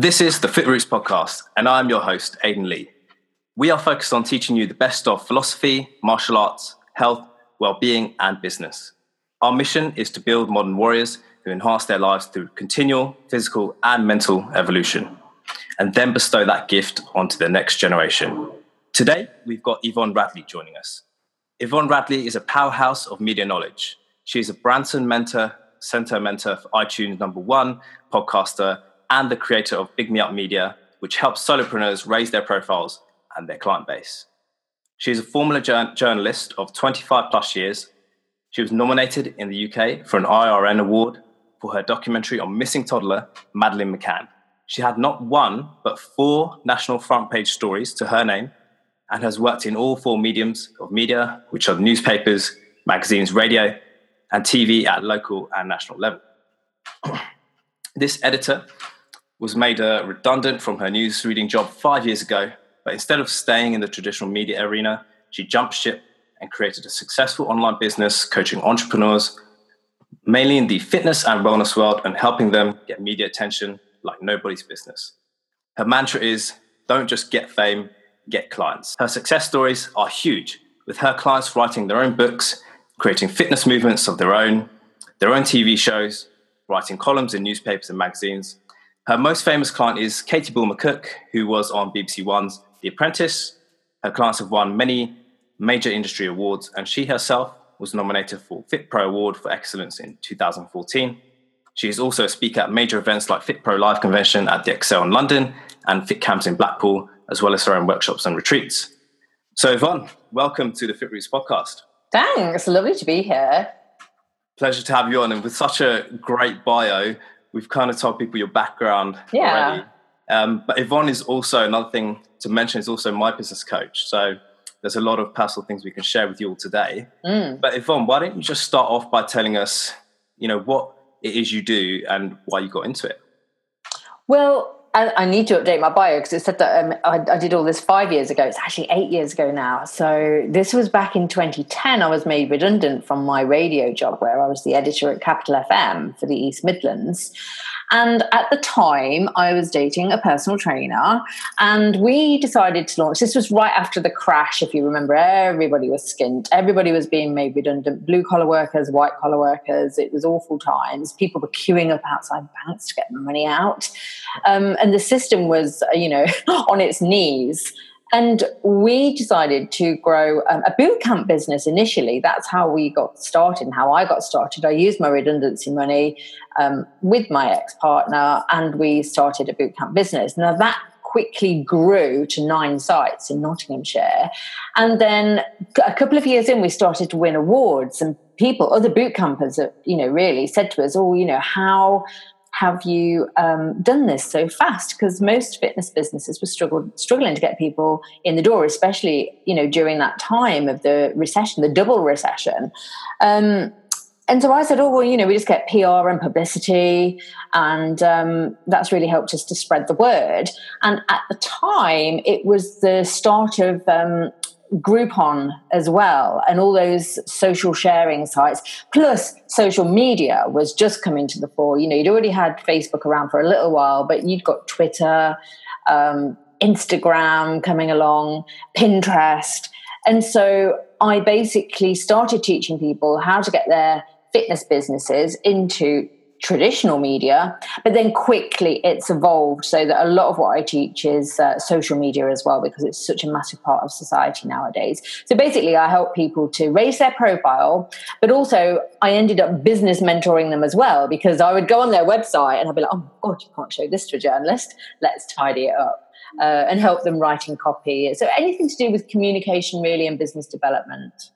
This is the Fit Roots podcast, and I'm your host, Aidan Lee. We are focused on teaching you the best of philosophy, martial arts, health, well-being, and business. Our mission is to build modern warriors who enhance their lives through continual physical and mental evolution, and then bestow that gift onto the next generation. Today, we've got Yvonne Radley joining us. Yvonne Radley is a powerhouse of media knowledge. She is a Branson Mentor Center mentor for iTunes number one, podcaster, and the creator of Big Me Up Media, which helps solopreneurs raise their profiles and their client base. She is a former journalist of 25 plus years. She was nominated in the UK for an IRN award for her documentary on missing toddler Madeleine McCann. She had not one, but four national front page stories to her name and has worked in all four mediums of media, which are newspapers, magazines, radio, and TV at local and national level. this editor was made uh, redundant from her news reading job five years ago, but instead of staying in the traditional media arena, she jumped ship and created a successful online business coaching entrepreneurs, mainly in the fitness and wellness world, and helping them get media attention like nobody's business. Her mantra is don't just get fame, get clients. Her success stories are huge, with her clients writing their own books, creating fitness movements of their own, their own TV shows, writing columns in newspapers and magazines. Her most famous client is Katie Bulmer Cooke, who was on BBC One's The Apprentice. Her clients have won many major industry awards, and she herself was nominated for FitPro Award for Excellence in 2014. She is also a speaker at major events like FitPro Live Convention at the ExCel in London and Fit Camps in Blackpool, as well as her own workshops and retreats. So, Yvonne, welcome to the Fit Roots podcast. Thanks. Lovely to be here. Pleasure to have you on. And with such a great bio, we've kind of told people your background yeah. already. Um, but Yvonne is also another thing to mention is also my business coach. So there's a lot of personal things we can share with you all today. Mm. But Yvonne, why don't you just start off by telling us, you know, what it is you do and why you got into it? Well, I, I, need to update my bio because it said that um, I, I, did all this five years ago. It's actually eight years ago now. So this was back in 2010. I was made redundant from my radio job where I was the editor at Capital FM for the East Midlands. And at the time, I was dating a personal trainer, and we decided to launch. This was right after the crash, if you remember. Everybody was skint, everybody was being made redundant blue collar workers, white collar workers. It was awful times. People were queuing up outside banks to get money out. Um, and the system was, you know, on its knees. And we decided to grow um, a boot camp business initially. That's how we got started and how I got started. I used my redundancy money um, with my ex partner and we started a boot camp business. Now, that quickly grew to nine sites in Nottinghamshire. And then a couple of years in, we started to win awards and people, other boot campers, you know, really said to us, oh, you know, how have you um, done this so fast? Because most fitness businesses were struggled, struggling to get people in the door, especially you know during that time of the recession, the double recession. Um, and so I said, oh well, you know, we just get PR and publicity, and um, that's really helped us to spread the word. And at the time, it was the start of um, Groupon as well, and all those social sharing sites, plus social media was just coming to the fore. You know, you'd already had Facebook around for a little while, but you'd got Twitter, um, Instagram coming along, Pinterest. And so I basically started teaching people how to get their fitness businesses into traditional media, but then quickly it's evolved so that a lot of what I teach is uh, social media as well because it's such a massive part of society nowadays. So basically, I help people to raise their profile, but also I ended up business mentoring them as well because I would go on their website and I'd be like, oh my God, you can't show this to a journalist. Let's tidy it up. Uh, and help them writing copy. So anything to do with communication, really, and business development.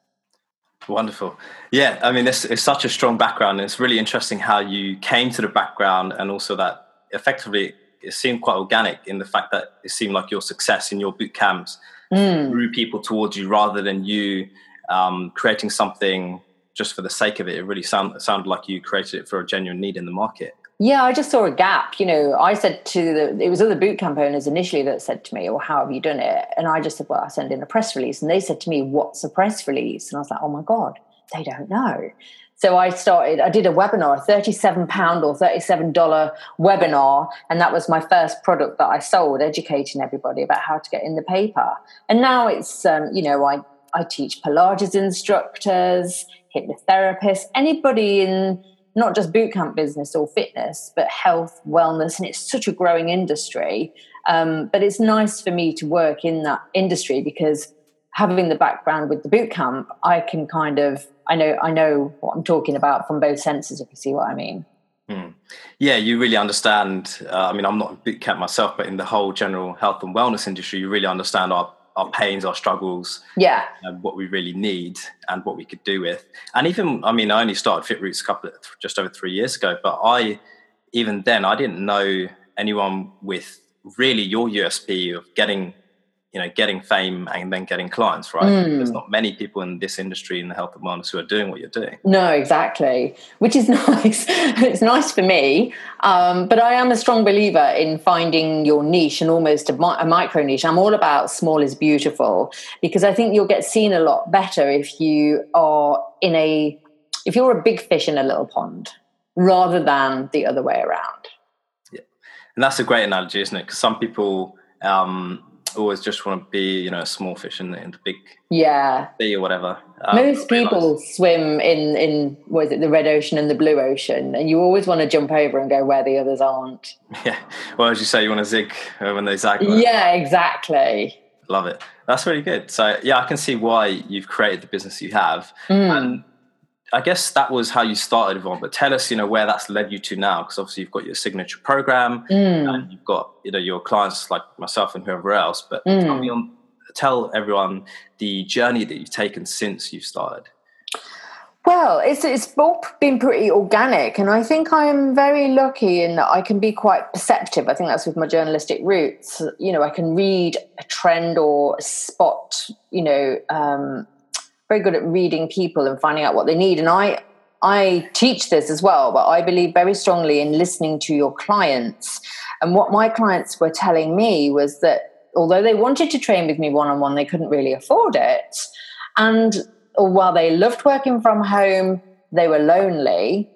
Wonderful. Yeah, I mean, it's, it's such a strong background. And it's really interesting how you came to the background and also that effectively it seemed quite organic in the fact that it seemed like your success in your boot camps mm. drew people towards you rather than you um, creating something just for the sake of it. It really sound, sounded like you created it for a genuine need in the market. Yeah, I just saw a gap. You know, I said to the, it was other boot camp owners initially that said to me, well, how have you done it? And I just said, well, I send in a press release. And they said to me, what's a press release? And I was like, oh my God, they don't know. So I started, I did a webinar, a £37 or $37 webinar, and that was my first product that I sold, educating everybody about how to get in the paper. And now it's, um, you know, I, I teach Pilates instructors, hypnotherapists, anybody in not just bootcamp business or fitness, but health, wellness, and it's such a growing industry. Um, but it's nice for me to work in that industry because having the background with the bootcamp, I can kind of I know I know what I'm talking about from both senses. If you see what I mean. Hmm. Yeah, you really understand. Uh, I mean, I'm not a bootcamp myself, but in the whole general health and wellness industry, you really understand our our pains, our struggles, yeah, and what we really need and what we could do with. And even, I mean, I only started Fit Roots a couple of, just over three years ago, but I even then I didn't know anyone with really your USP of getting you know getting fame and then getting clients right? Mm. there's not many people in this industry in the health and wellness who are doing what you're doing. No exactly. Which is nice. It's nice for me. Um, but i am a strong believer in finding your niche and almost a, a micro niche. I'm all about small is beautiful because i think you'll get seen a lot better if you are in a if you're a big fish in a little pond rather than the other way around. Yeah. And that's a great analogy isn't it? Because some people um, always just want to be, you know, a small fish in the, in the big yeah sea or whatever. Um, Most people swim in in what is it, the red ocean and the blue ocean, and you always want to jump over and go where the others aren't. Yeah, well, as you say, you want to zig when they zag. Right? Yeah, exactly. Love it. That's really good. So yeah, I can see why you've created the business you have, mm. and I guess that was how you started, Yvonne. But tell us, you know, where that's led you to now, because obviously you've got your signature program, mm. and you've got you know your clients like myself and whoever else. But mm. tell me on, tell everyone the journey that you've taken since you've started. Well, it's it's all been pretty organic, and I think I'm very lucky in that I can be quite perceptive. I think that's with my journalistic roots. You know, I can read a trend or spot, you know, um, very good at reading people and finding out what they need. And I I teach this as well, but I believe very strongly in listening to your clients. And what my clients were telling me was that although they wanted to train with me one on one, they couldn't really afford it. And while they loved working from home, they were lonely.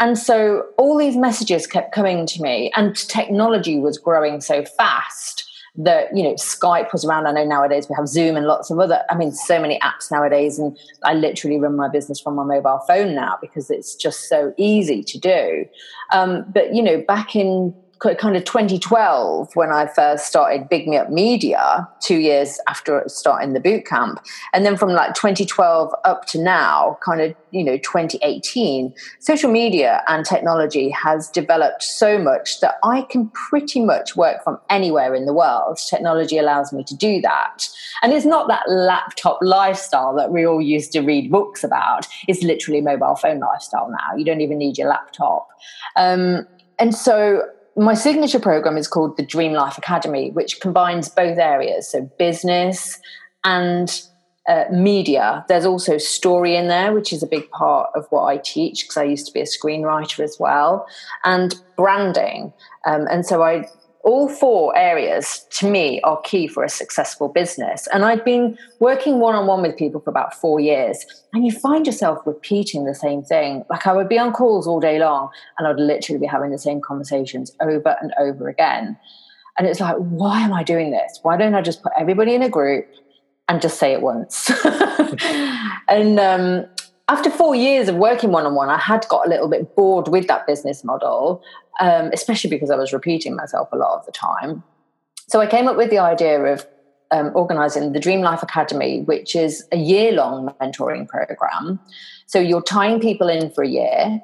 And so all these messages kept coming to me, and technology was growing so fast that you know Skype was around. I know nowadays we have Zoom and lots of other. I mean, so many apps nowadays, and I literally run my business from my mobile phone now because it's just so easy to do. Um, but you know, back in kind of 2012 when I first started Big Me Up Media, two years after starting the boot camp. And then from like 2012 up to now, kind of, you know, 2018, social media and technology has developed so much that I can pretty much work from anywhere in the world. Technology allows me to do that. And it's not that laptop lifestyle that we all used to read books about. It's literally mobile phone lifestyle now. You don't even need your laptop. Um, and so my signature program is called the Dream Life Academy, which combines both areas, so business and uh, media. There's also story in there, which is a big part of what I teach because I used to be a screenwriter as well, and branding. Um, and so I all four areas to me are key for a successful business. And I've been working one on one with people for about four years, and you find yourself repeating the same thing. Like I would be on calls all day long, and I'd literally be having the same conversations over and over again. And it's like, why am I doing this? Why don't I just put everybody in a group and just say it once? and um, after four years of working one on one, I had got a little bit bored with that business model um, especially because I was repeating myself a lot of the time. So I came up with the idea of um, organizing the Dream Life Academy, which is a year long mentoring program. So you're tying people in for a year.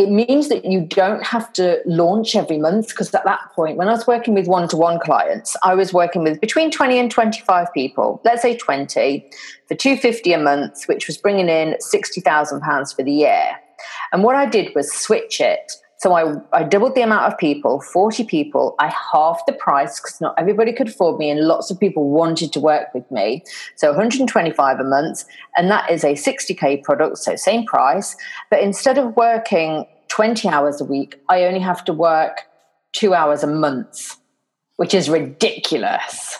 It means that you don't have to launch every month because at that point, when I was working with one to one clients, I was working with between 20 and 25 people, let's say 20, for 250 a month, which was bringing in £60,000 for the year. And what I did was switch it so I, I doubled the amount of people, 40 people. I halved the price because not everybody could afford me, and lots of people wanted to work with me. So 125 a month, and that is a 60k product, so same price. But instead of working 20 hours a week, I only have to work two hours a month, which is ridiculous.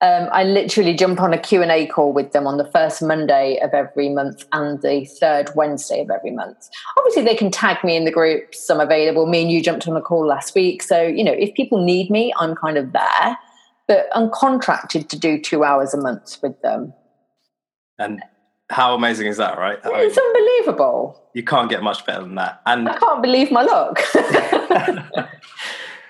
Um, I literally jump on a Q&A call with them on the first Monday of every month and the third Wednesday of every month. Obviously, they can tag me in the groups. I'm available. Me and you jumped on a call last week. So, you know, if people need me, I'm kind of there. But I'm contracted to do two hours a month with them. And how amazing is that, right? It's unbelievable. You can't get much better than that. And I can't believe my luck.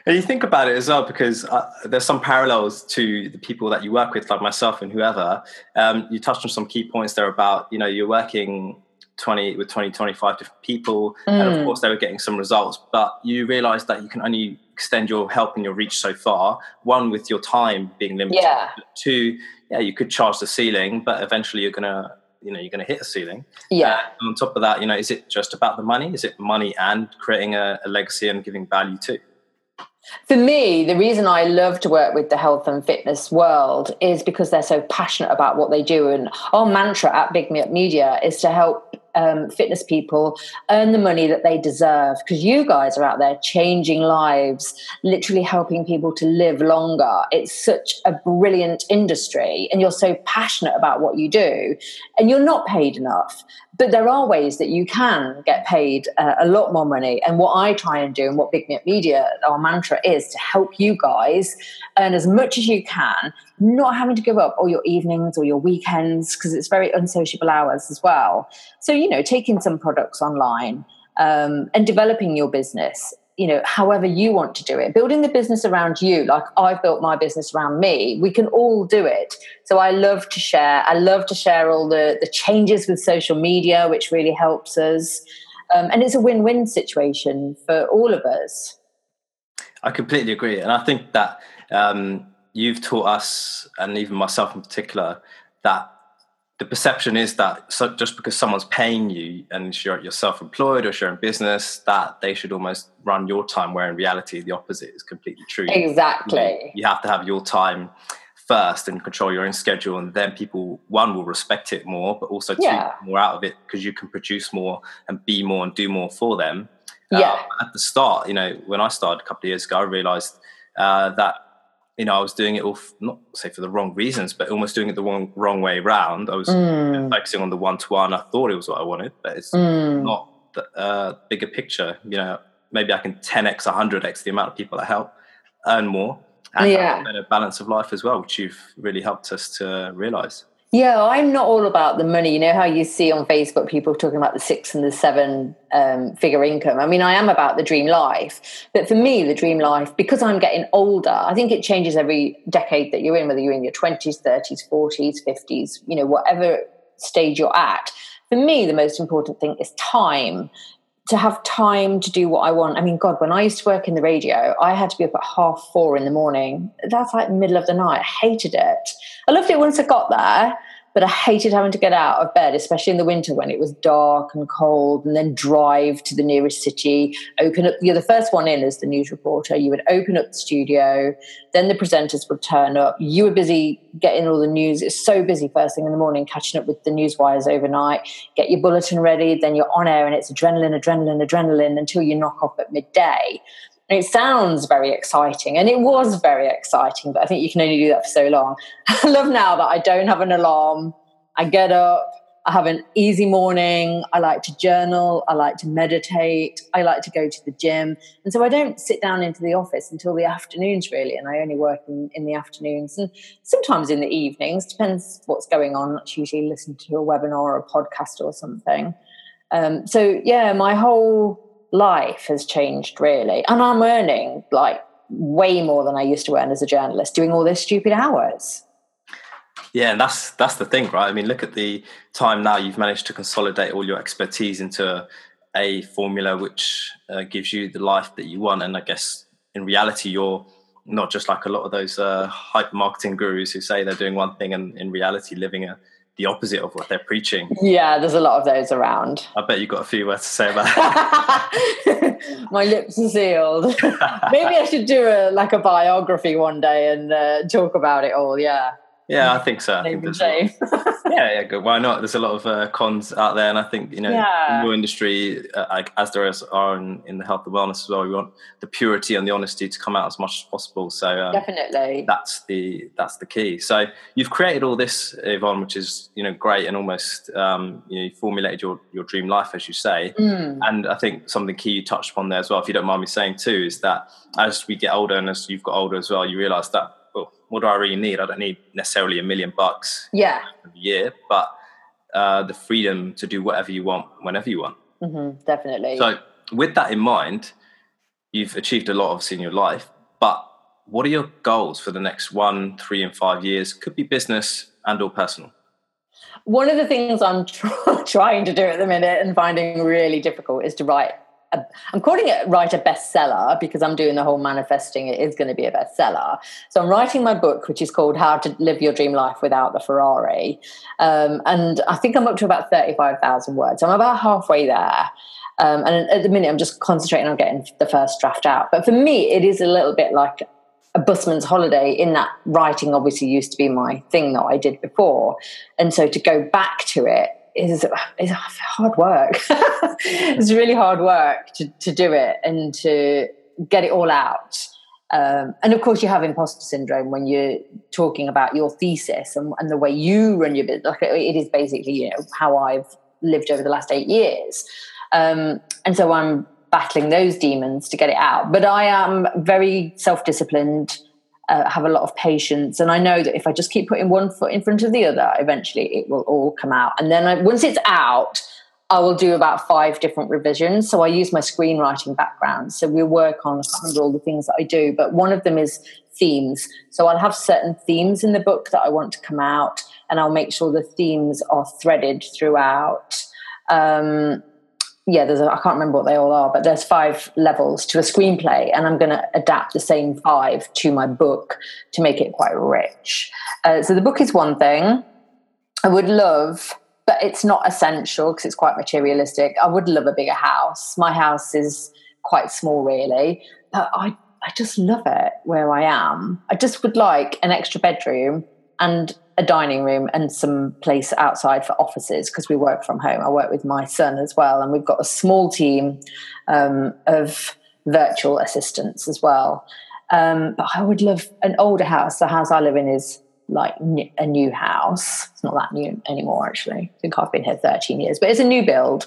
And you think about it as well, because uh, there's some parallels to the people that you work with, like myself and whoever. Um, you touched on some key points there about, you know, you're working 20 with 20, 25 different people. Mm. And of mm. course, they were getting some results, but you realize that you can only extend your help and your reach so far. One, with your time being limited. Yeah. Two, yeah, you could charge the ceiling, but eventually you're going to you know you're going to hit a ceiling yeah uh, on top of that you know is it just about the money is it money and creating a, a legacy and giving value too for me, the reason I love to work with the health and fitness world is because they're so passionate about what they do. And our mantra at Big Me Up Media is to help um, fitness people earn the money that they deserve because you guys are out there changing lives, literally helping people to live longer. It's such a brilliant industry, and you're so passionate about what you do, and you're not paid enough. But there are ways that you can get paid uh, a lot more money. And what I try and do, and what Big Me Up Media, our mantra is to help you guys earn as much as you can, not having to give up all your evenings or your weekends, because it's very unsociable hours as well. So, you know, taking some products online um, and developing your business you know however you want to do it. Building the business around you like i've built my business around me we can all do it. So i love to share i love to share all the the changes with social media which really helps us. Um, and it's a win-win situation for all of us. I completely agree and i think that um, you've taught us and even myself in particular that the perception is that so just because someone's paying you and you're, you're self-employed or you're in business that they should almost run your time where in reality the opposite is completely true. Exactly. You, have to have your time first and control your own schedule and then people one will respect it more but also yeah. more out of it because you can produce more and be more and do more for them. Yeah. Uh, at the start you know when i started a couple of years ago i realized uh, that you know, I was doing it all, f- not say for the wrong reasons, but almost doing it the wrong wrong way around. I was mm. focusing on the one to one. I thought it was what I wanted, but it's mm. not the uh, bigger picture. You know, maybe I can 10x, 100x the amount of people I help earn more and yeah. have a better balance of life as well, which you've really helped us to realize. Yeah, I'm not all about the money. You know how you see on Facebook people talking about the six and the seven um, figure income. I mean, I am about the dream life. But for me, the dream life, because I'm getting older, I think it changes every decade that you're in, whether you're in your 20s, 30s, 40s, 50s, you know, whatever stage you're at. For me, the most important thing is time to have time to do what I want. I mean, God, when I used to work in the radio, I had to be up at half four in the morning. That's like middle of the night. I hated it. I loved it once I got there, but I hated having to get out of bed, especially in the winter when it was dark and cold, and then drive to the nearest city, open up. You're the first one in as the news reporter. You would open up the studio, then the presenters would turn up. You were busy getting all the news. It's so busy first thing in the morning, catching up with the news wires overnight. Get your bulletin ready, then you're on air, and it's adrenaline, adrenaline, adrenaline until you knock off at midday. And it sounds very exciting, and it was very exciting, but I think you can only do that for so long. I love now that I don't have an alarm. I get up, I have an easy morning. I like to journal. I like to meditate. I like to go to the gym. And so I don't sit down into the office until the afternoons, really. And I only work in, in the afternoons and sometimes in the evenings. Depends what's going on. I usually listen to a webinar or a podcast or something. Um, so, yeah, my whole life has changed really. And I'm earning like way more than I used to earn as a journalist doing all those stupid hours. Yeah, and that's that's the thing, right? I mean, look at the time now you've managed to consolidate all your expertise into a formula which uh, gives you the life that you want. And I guess in reality, you're not just like a lot of those uh, hype marketing gurus who say they're doing one thing and in reality living a the opposite of what they're preaching. Yeah, there's a lot of those around. I bet you've got a few words to say about that. My lips are sealed. Maybe I should do a like a biography one day and uh, talk about it all. Yeah. Yeah, I think so. I think yeah, yeah, good. Why not? There's a lot of uh, cons out there, and I think you know, yeah. in your industry, uh, as there is, are in, in, the health and wellness as well, we want the purity and the honesty to come out as much as possible. So um, definitely, that's the that's the key. So you've created all this, Yvonne, which is you know great and almost um, you know you formulated your your dream life, as you say. Mm. And I think something key you touched upon there as well, if you don't mind me saying too, is that as we get older and as you've got older as well, you realise that what do I really need? I don't need necessarily a million bucks yeah. a year, but uh, the freedom to do whatever you want whenever you want. Mm-hmm, definitely. So, with that in mind, you've achieved a lot obviously in your life, but what are your goals for the next one, three, and five years? Could be business and or personal. One of the things I'm trying to do at the minute and finding really difficult is to write i am calling it write a bestseller because I'm doing the whole manifesting. It is going to be a bestseller. So I'm writing my book, which is called How to Live Your Dream Life Without the Ferrari. Um, and I think I'm up to about 35,000 words. I'm about halfway there. Um, and at the minute, I'm just concentrating on getting the first draft out. But for me, it is a little bit like a busman's holiday in that writing obviously used to be my thing that I did before. And so to go back to it is is hard work. it's really hard work to, to do it and to get it all out. Um, and of course, you have imposter syndrome when you're talking about your thesis and, and the way you run your business. Like it is basically, you know, how I've lived over the last eight years. Um, and so I'm battling those demons to get it out. But I am very self disciplined uh, have a lot of patience. And I know that if I just keep putting one foot in front of the other, eventually it will all come out. And then I, once it's out, I will do about five different revisions. So I use my screenwriting background. So we work on, all the things that I do, but one of them is themes. So I'll have certain themes in the book that I want to come out, and I'll make sure the themes are threaded throughout. Um, yeah, there's I can't remember what they all are, but there's five levels to a screenplay, and I'm going to adapt the same five to my book to make it quite rich. Uh, so the book is one thing. I would love, but it's not essential because it's quite materialistic. I would love a bigger house. My house is quite small, really, but I I just love it where I am. I just would like an extra bedroom and a dining room and some place outside for offices because we work from home. I work with my son as well, and we've got a small team um, of virtual assistants as well. Um, but I would love an older house. The house I live in is like a new house. It's not that new anymore, actually. I think I've been here 13 years, but it's a new build.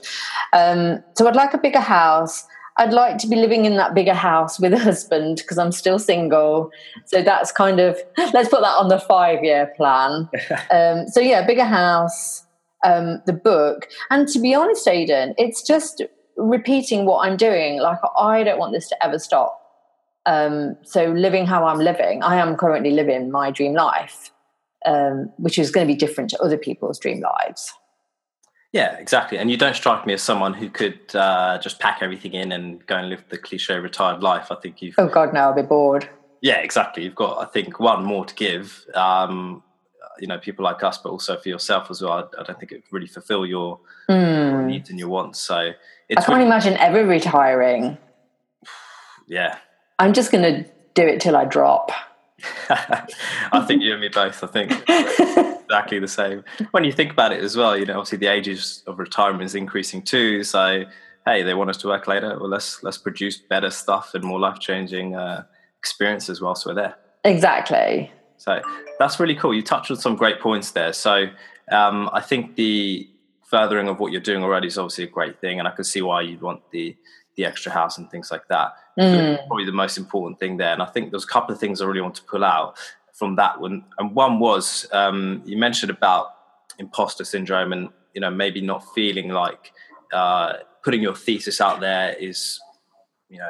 Um, so I'd like a bigger house. I'd like to be living in that bigger house with a husband because I'm still single. So that's kind of let's put that on the five year plan. um, so yeah, bigger house, um, the book, and to be honest, Aidan, it's just repeating what I'm doing. Like I don't want this to ever stop. Um, so living how I'm living, I am currently living my dream life, um, which is going to be different to other people's dream lives. Yeah, exactly. And you don't strike me as someone who could uh, just pack everything in and go and live the cliche retired life. I think you've. Oh God, no! I'll be bored. Yeah, exactly. You've got, I think, one more to give. Um, you know, people like us, but also for yourself as well. I, I don't think it really fulfil your, mm. your, needs and your wants. So I can't really, imagine ever retiring. Yeah, I'm just going to do it till I drop. I think you and me both. I think exactly the same. When you think about it as well, you know, obviously the ages of retirement is increasing too. So, hey, they want us to work later. Well, let's let's produce better stuff and more life changing uh, experiences whilst we're there. Exactly. So that's really cool. You touched on some great points there. So um, I think the furthering of what you're doing already is obviously a great thing, and I can see why you'd want the the extra house and things like that. Mm. Probably the most important thing there. And I think there's a couple of things I really want to pull out from that one. And one was um, you mentioned about imposter syndrome and you know maybe not feeling like uh, putting your thesis out there is you know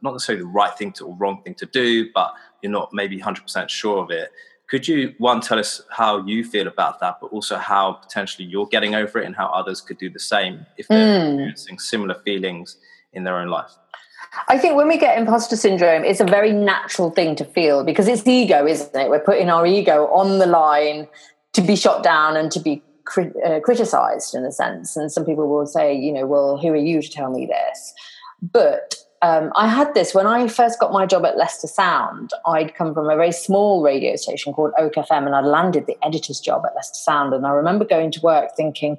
not necessarily the right thing to or wrong thing to do, but you're not maybe 100% sure of it. Could you one tell us how you feel about that, but also how potentially you're getting over it and how others could do the same if they're mm. experiencing similar feelings in their own life? I think when we get imposter syndrome, it's a very natural thing to feel because it's ego, isn't it? We're putting our ego on the line to be shot down and to be crit- uh, criticized in a sense. And some people will say, you know, well, who are you to tell me this? But um, I had this when I first got my job at Leicester Sound. I'd come from a very small radio station called Oak FM, and I'd landed the editor's job at Leicester Sound. And I remember going to work thinking,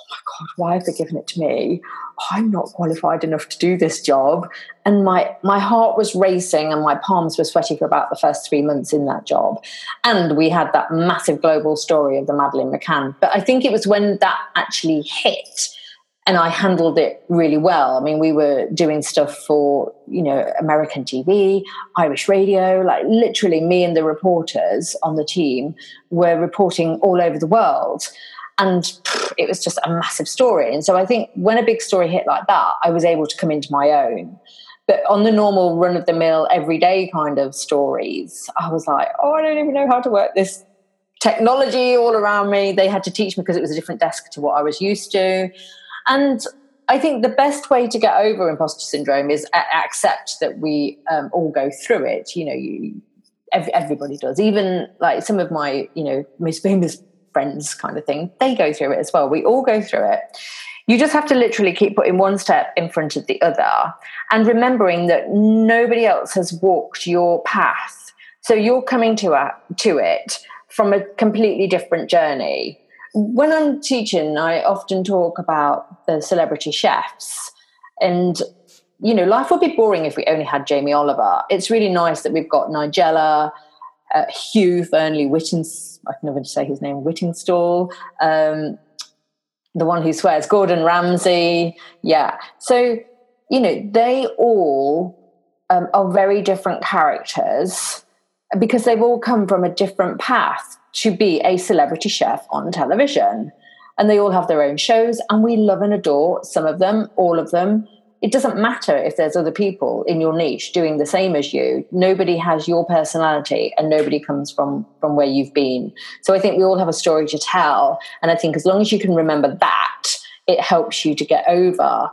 oh my God, why have they given it to me? I'm not qualified enough to do this job. And my, my heart was racing and my palms were sweaty for about the first three months in that job. And we had that massive global story of the Madeleine McCann. But I think it was when that actually hit and I handled it really well. I mean, we were doing stuff for, you know, American TV, Irish radio, like literally me and the reporters on the team were reporting all over the world and it was just a massive story. And so I think when a big story hit like that, I was able to come into my own. But on the normal run of the mill, everyday kind of stories, I was like, oh, I don't even know how to work this technology all around me. They had to teach me because it was a different desk to what I was used to. And I think the best way to get over imposter syndrome is accept that we um, all go through it. You know, you, everybody does. Even like some of my, you know, most famous friends kind of thing, they go through it as well. We all go through it. You just have to literally keep putting one step in front of the other and remembering that nobody else has walked your path. So you're coming to, a, to it from a completely different journey. When I'm teaching, I often talk about the celebrity chefs. And, you know, life would be boring if we only had Jamie Oliver. It's really nice that we've got Nigella, uh, Hugh Fearnley Whittens I can never say his name, Whittingstall, um, the one who swears, Gordon Ramsay. Yeah. So, you know, they all um, are very different characters because they've all come from a different path to be a celebrity chef on television. And they all have their own shows, and we love and adore some of them, all of them it doesn't matter if there's other people in your niche doing the same as you. Nobody has your personality and nobody comes from from where you've been. So i think we all have a story to tell. And i think as long as you can remember that it helps you to get over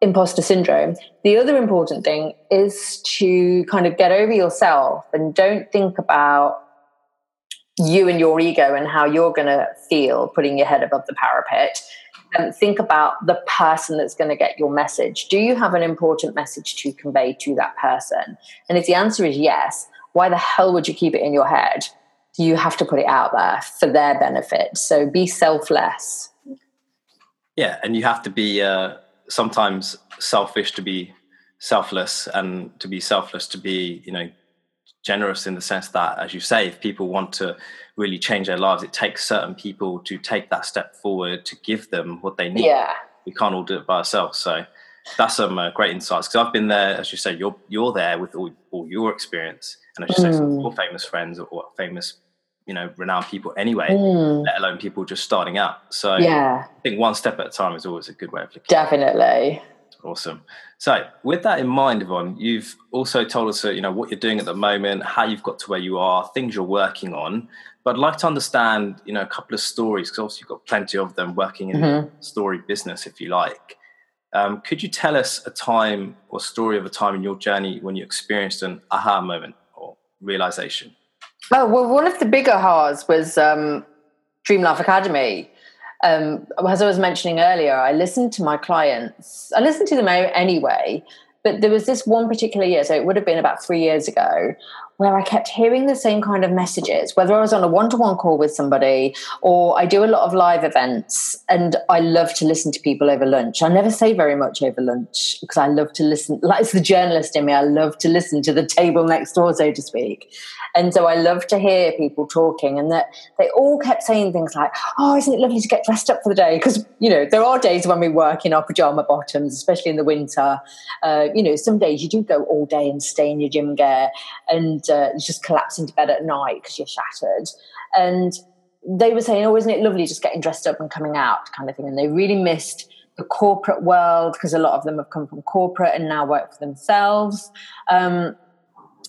imposter syndrome. The other important thing is to kind of get over yourself and don't think about you and your ego and how you're going to feel putting your head above the parapet think about the person that's going to get your message. Do you have an important message to convey to that person? And if the answer is yes, why the hell would you keep it in your head? You have to put it out there for their benefit. So be selfless. Yeah, and you have to be uh, sometimes selfish to be selfless, and to be selfless to be, you know, generous in the sense that, as you say, if people want to really change their lives, it takes certain people to take that step forward to give them what they need. Yeah. We can't all do it by ourselves. So that's some uh, great insights because I've been there, as you say, you're you're there with all, all your experience, and as you mm. say, some more famous friends or famous, you know, renowned people anyway, mm. let alone people just starting out. So yeah, I think one step at a time is always a good way of looking. Definitely. Awesome. So, with that in mind, Yvonne, you've also told us, uh, you know, what you're doing at the moment, how you've got to where you are, things you're working on. But I'd like to understand, you know, a couple of stories because obviously you've got plenty of them working in mm-hmm. the story business, if you like. Um, could you tell us a time or story of a time in your journey when you experienced an aha moment or realization? Oh well, one of the big ahas was um, Dream Life Academy um, as I was mentioning earlier, I listened to my clients. I listened to them anyway, but there was this one particular year, so it would have been about three years ago, where I kept hearing the same kind of messages, whether I was on a one to one call with somebody or I do a lot of live events and I love to listen to people over lunch. I never say very much over lunch because I love to listen, like it's the journalist in me, I love to listen to the table next door, so to speak. And so I love to hear people talking, and that they all kept saying things like, Oh, isn't it lovely to get dressed up for the day? Because, you know, there are days when we work in our pajama bottoms, especially in the winter. Uh, you know, some days you do go all day and stay in your gym gear and uh, just collapse into bed at night because you're shattered. And they were saying, Oh, isn't it lovely just getting dressed up and coming out, kind of thing. And they really missed the corporate world because a lot of them have come from corporate and now work for themselves. Um,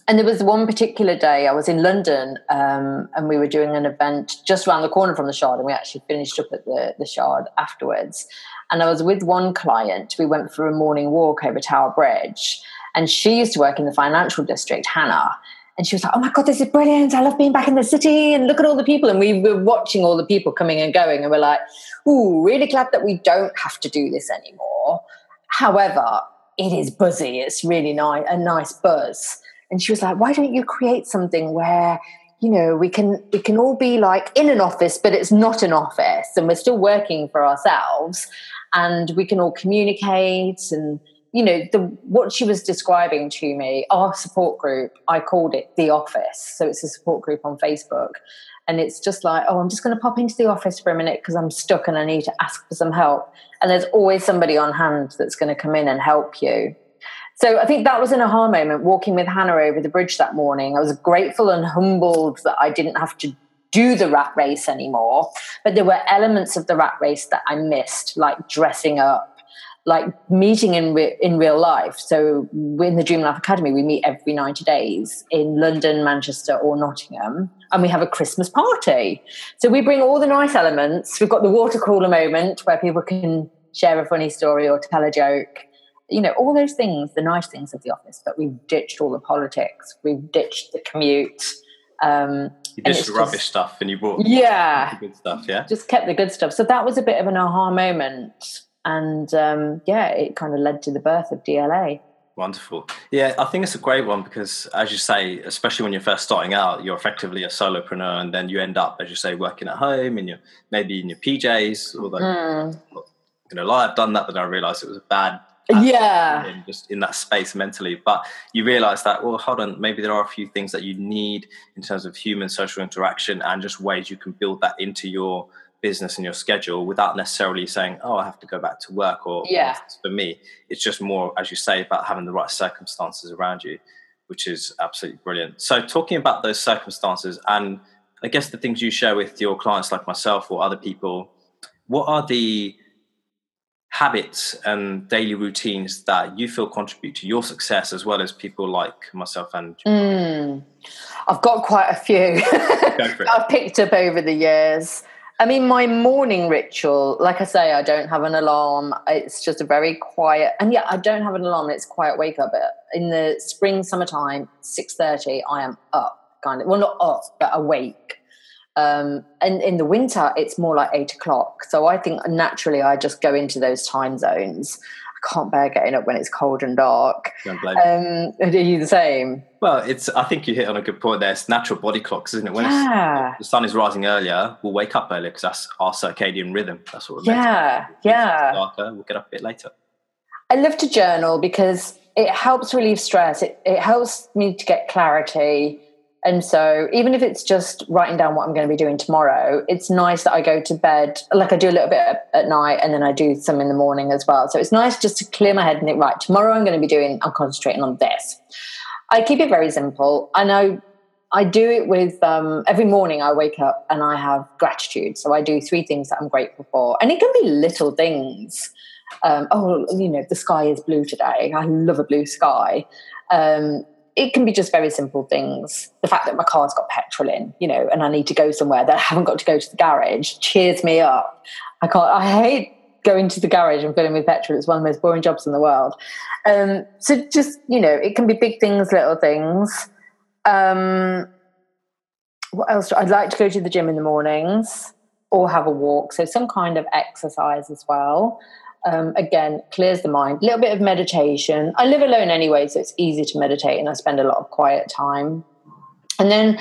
and there was one particular day I was in London um, and we were doing an event just around the corner from the Shard, and we actually finished up at the, the Shard afterwards. And I was with one client. We went for a morning walk over Tower Bridge, and she used to work in the financial district, Hannah. And she was like, "Oh my god, this is brilliant! I love being back in the city, and look at all the people." And we were watching all the people coming and going, and we're like, "Ooh, really glad that we don't have to do this anymore." However, it is buzzy. It's really nice, a nice buzz. And she was like, why don't you create something where you know we can we can all be like in an office but it's not an office and we're still working for ourselves and we can all communicate and you know the what she was describing to me our support group i called it the office. So it's a support group on facebook. And it's just like oh i'm just going to pop into the office for a minute because i'm stuck and i need to ask for some help. And there's always somebody on hand that's going to come in and help you so I think that was an aha moment walking with Hannah over the bridge that morning. I was grateful and humbled that I didn't have to do the rat race anymore. But there were elements of the rat race that I missed, like dressing up, like meeting in re- in real life. So in the Dream Life Academy, we meet every 90 days in London, Manchester, or Nottingham, and we have a Christmas party. So we bring all the nice elements. We've got the water cooler moment where people can share a funny story or tell a joke you know, all those things, the nice things of the office, but we've ditched all the politics. We've ditched the commute. Um, you ditched the rubbish just, stuff and you brought yeah, good stuff, yeah? Just kept the good stuff. So that was a bit of an aha moment. And um, yeah, it kind of led to the birth of DLA. Wonderful. Yeah, I think it's a great one because, as you say, especially when you're first starting out, you're effectively a solopreneur, and then you end up, as you say, working at home and you're maybe in your PJs. Although, mm. you know, I've done that, but I realised it was a bad yeah. just in that space mentally but you realize that well hold on maybe there are a few things that you need in terms of human social interaction and just ways you can build that into your business and your schedule without necessarily saying oh i have to go back to work or yeah. Oh, for me. It's just more as you say about having the right circumstances around you which is absolutely brilliant. So talking about those circumstances and i guess the things you share with your clients like myself or other people what are the habits and daily routines that you feel contribute to your success as well as people like myself and mm, I've got quite a few I've picked up over the years. I mean, my morning ritual, like I say, I don't have an alarm. It's just a very quiet, and yeah, I don't have an alarm. It's quiet wake up. In the spring, summertime, six thirty, I am up, kind of. Well, not up, but awake. Um, and in the winter, it's more like eight o'clock. So I think naturally I just go into those time zones. I can't bear getting up when it's cold and dark. Um, are you the same? Well, it's. I think you hit on a good point there. It's natural body clocks, isn't it? When yeah. the sun is rising earlier, we'll wake up earlier because that's our circadian rhythm. That's what we're Yeah, yeah. Darker, we'll get up a bit later. I love to journal because it helps relieve stress. It, it helps me to get clarity. And so, even if it's just writing down what I'm going to be doing tomorrow, it's nice that I go to bed, like I do a little bit at night and then I do some in the morning as well. So, it's nice just to clear my head and think, right, tomorrow I'm going to be doing, I'm concentrating on this. I keep it very simple. I know I do it with um, every morning I wake up and I have gratitude. So, I do three things that I'm grateful for. And it can be little things. Um, oh, you know, the sky is blue today. I love a blue sky. Um, it can be just very simple things. The fact that my car's got petrol in, you know, and I need to go somewhere that I haven't got to go to the garage cheers me up. I can't, I hate going to the garage and filling with petrol. It's one of the most boring jobs in the world. Um, so just, you know, it can be big things, little things. Um, what else? I'd like to go to the gym in the mornings or have a walk. So some kind of exercise as well um, again clears the mind. A little bit of meditation. I live alone anyway so it's easy to meditate and i spend a lot of quiet time. And then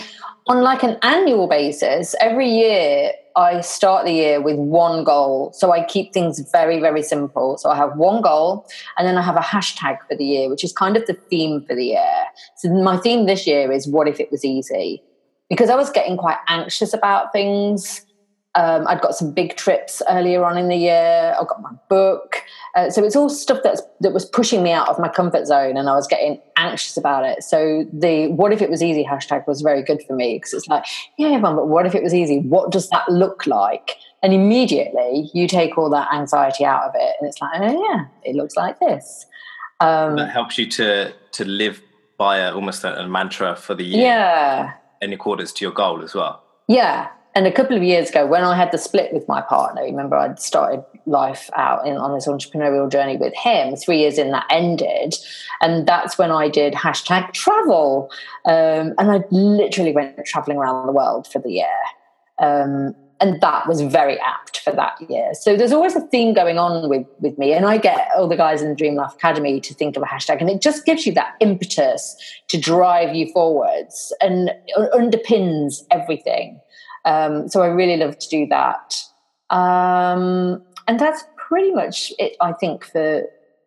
on like an annual basis every year i start the year with one goal. So i keep things very very simple. So i have one goal and then i have a hashtag for the year which is kind of the theme for the year. So my theme this year is what if it was easy? Because i was getting quite anxious about things um, I'd got some big trips earlier on in the year. I got my book, uh, so it's all stuff that's that was pushing me out of my comfort zone, and I was getting anxious about it. So the "What if it was easy" hashtag was very good for me because it's like, yeah, mum, but what if it was easy? What does that look like? And immediately you take all that anxiety out of it, and it's like, oh yeah, it looks like this. Um, that helps you to to live by a, almost a, a mantra for the year, yeah, in accordance to your goal as well. Yeah, and a couple of years ago, when I had the split with my partner, remember I'd started life out in, on this entrepreneurial journey with him. Three years in, that ended, and that's when I did hashtag travel, um, and I literally went traveling around the world for the year. Um, and that was very apt for that year. So there's always a theme going on with, with me. And I get all the guys in the Dream Life Academy to think of a hashtag, and it just gives you that impetus to drive you forwards and underpins everything. Um, so I really love to do that. Um, and that's pretty much it, I think, for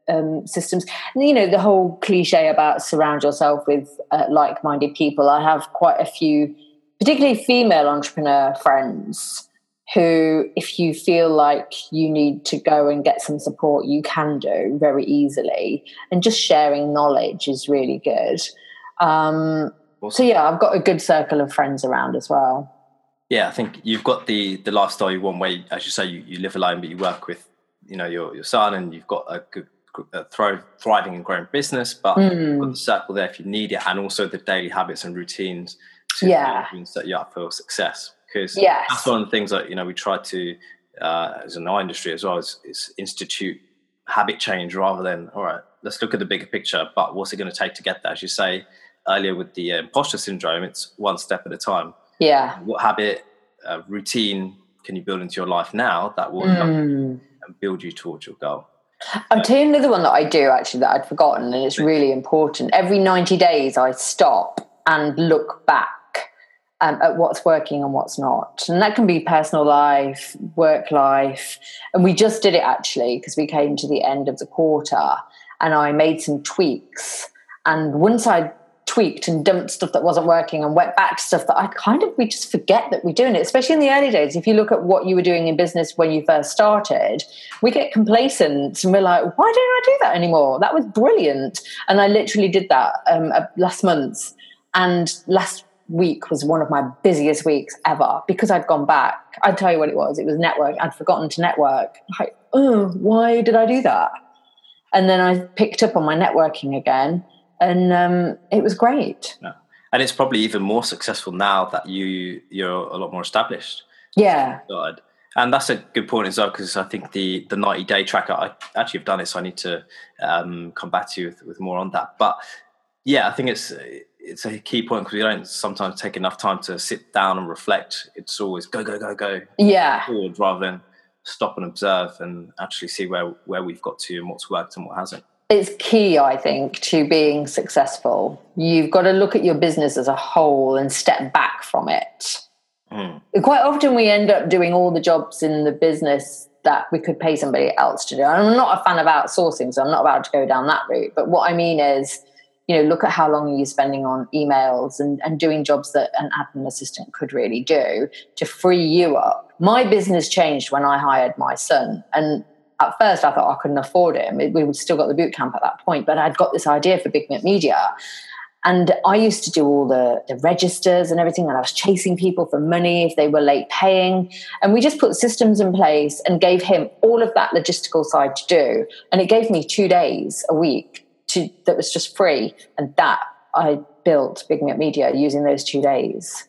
um, systems. You know, the whole cliche about surround yourself with uh, like minded people. I have quite a few, particularly female entrepreneur friends who, if you feel like you need to go and get some support, you can do very easily. And just sharing knowledge is really good. Um, so, yeah, I've got a good circle of friends around as well. Yeah, I think you've got the the lifestyle you want, where, as you say, you, you live alone, but you work with, you know, your your son, and you've got a good a thrive, thriving and growing business, but mm. got the circle there if you need it, and also the daily habits and routines to yeah. set you up for success. Because yes. that's one of the things that you know we try to, uh, as in our industry as well, is, is institute habit change rather than all right, let's look at the bigger picture. But what's it going to take to get there? As you say earlier with the uh, imposter syndrome, it's one step at a time. Yeah. What habit, uh, routine can you build into your life now that will mm. and build you towards your goal? I'll tell you another one that I do actually that I'd forgotten, and it's really important. Every 90 days, I stop and look back um, at what's working and what's not. And that can be personal life, work life. And we just did it actually because we came to the end of the quarter and I made some tweaks. And once I tweaked and dumped stuff that wasn't working and went back to stuff that I kind of we just forget that we're doing it, especially in the early days. If you look at what you were doing in business when you first started, we get complacent and we're like, why don't I do that anymore? That was brilliant. And I literally did that um, last month. And last week was one of my busiest weeks ever because I'd gone back. I'd tell you what it was. It was network. I'd forgotten to network. Like, oh, why did I do that? And then I picked up on my networking again and um, it was great. Yeah. And it's probably even more successful now that you you're a lot more established. Yeah. And that's a good point as well because I think the the ninety day tracker I actually have done it, so I need to um, come back to you with, with more on that. But yeah, I think it's it's a key point because we don't sometimes take enough time to sit down and reflect. It's always go go go go. Yeah. Forward rather than stop and observe and actually see where where we've got to and what's worked and what hasn't it's key, I think, to being successful. You've got to look at your business as a whole and step back from it. Mm. Quite often, we end up doing all the jobs in the business that we could pay somebody else to do. And I'm not a fan of outsourcing, so I'm not about to go down that route. But what I mean is, you know, look at how long you're spending on emails and, and doing jobs that an admin assistant could really do to free you up. My business changed when I hired my son. And at first I thought I couldn't afford it. We would still got the boot camp at that point, but I'd got this idea for Big Me Up Media. And I used to do all the, the registers and everything, and I was chasing people for money if they were late paying. And we just put systems in place and gave him all of that logistical side to do. And it gave me two days a week to that was just free. And that I built Big Me Up Media using those two days.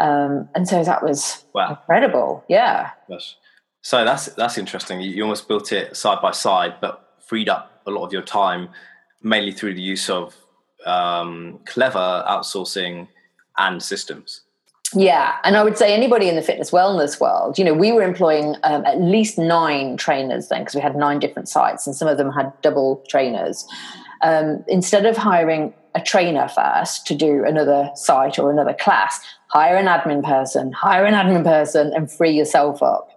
Um, and so that was wow. incredible. Yeah. Yes. So that's that's interesting. You, almost built it side by side, but freed up a lot of your time, mainly through the use of um, clever outsourcing and systems. Yeah, and I would say anybody in the fitness wellness world, you know, we were employing um, at least nine trainers then because we had nine different sites and some of them had double trainers. Um, instead of hiring a trainer first to do another site or another class, hire an admin person, hire an admin person, and free yourself up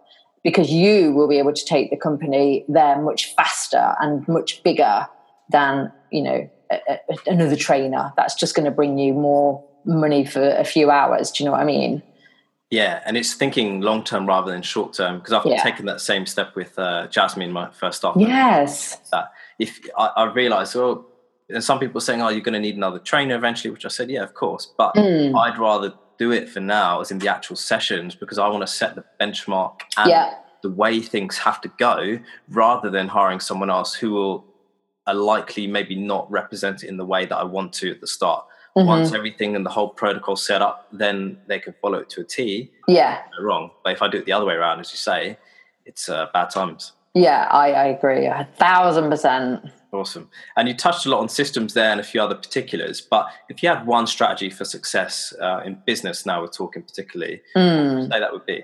because you will be able to take the company there much faster and much bigger than you know a, a, another trainer that's just going to bring you more money for a few hours do you know what i mean yeah and it's thinking long term rather than short term because i've yeah. taken that same step with uh, jasmine my first startup yes that if i, I realized well and some people are saying oh you're going to need another trainer eventually which i said yeah of course but mm. i'd rather do it for now as in the actual sessions because I want to set the benchmark and yeah. the way things have to go rather than hiring someone else who will are likely maybe not represent it in the way that I want to at the start. Mm-hmm. Once everything and the whole protocol set up, then they can follow it to a T. Yeah. wrong. But if I do it the other way around, as you say, it's uh, bad times. Yeah, I, I agree. A thousand percent. Awesome. And you touched a lot on systems there and a few other particulars. But if you had one strategy for success uh, in business, now we're talking particularly, mm. say that would be?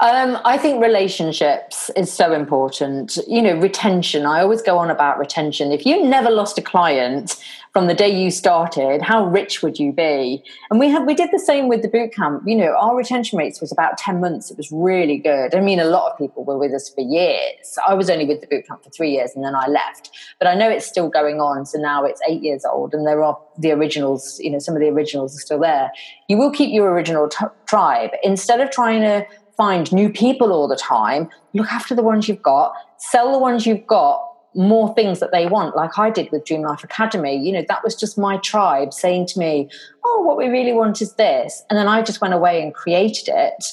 Um, I think relationships is so important. You know, retention. I always go on about retention. If you never lost a client from the day you started, how rich would you be? And we have we did the same with the boot camp. You know, our retention rates was about 10 months. It was really good. I mean, a lot of people were with us for years. I was only with the boot camp for three years and then I left. But I know it's still going on. So now it's eight years old and there are the originals, you know, some of the originals are still there. You will keep your original t- tribe instead of trying to find new people all the time. Look after the ones you've got, sell the ones you've got more things that they want, like I did with Dream Life Academy. You know, that was just my tribe saying to me, Oh, what we really want is this. And then I just went away and created it.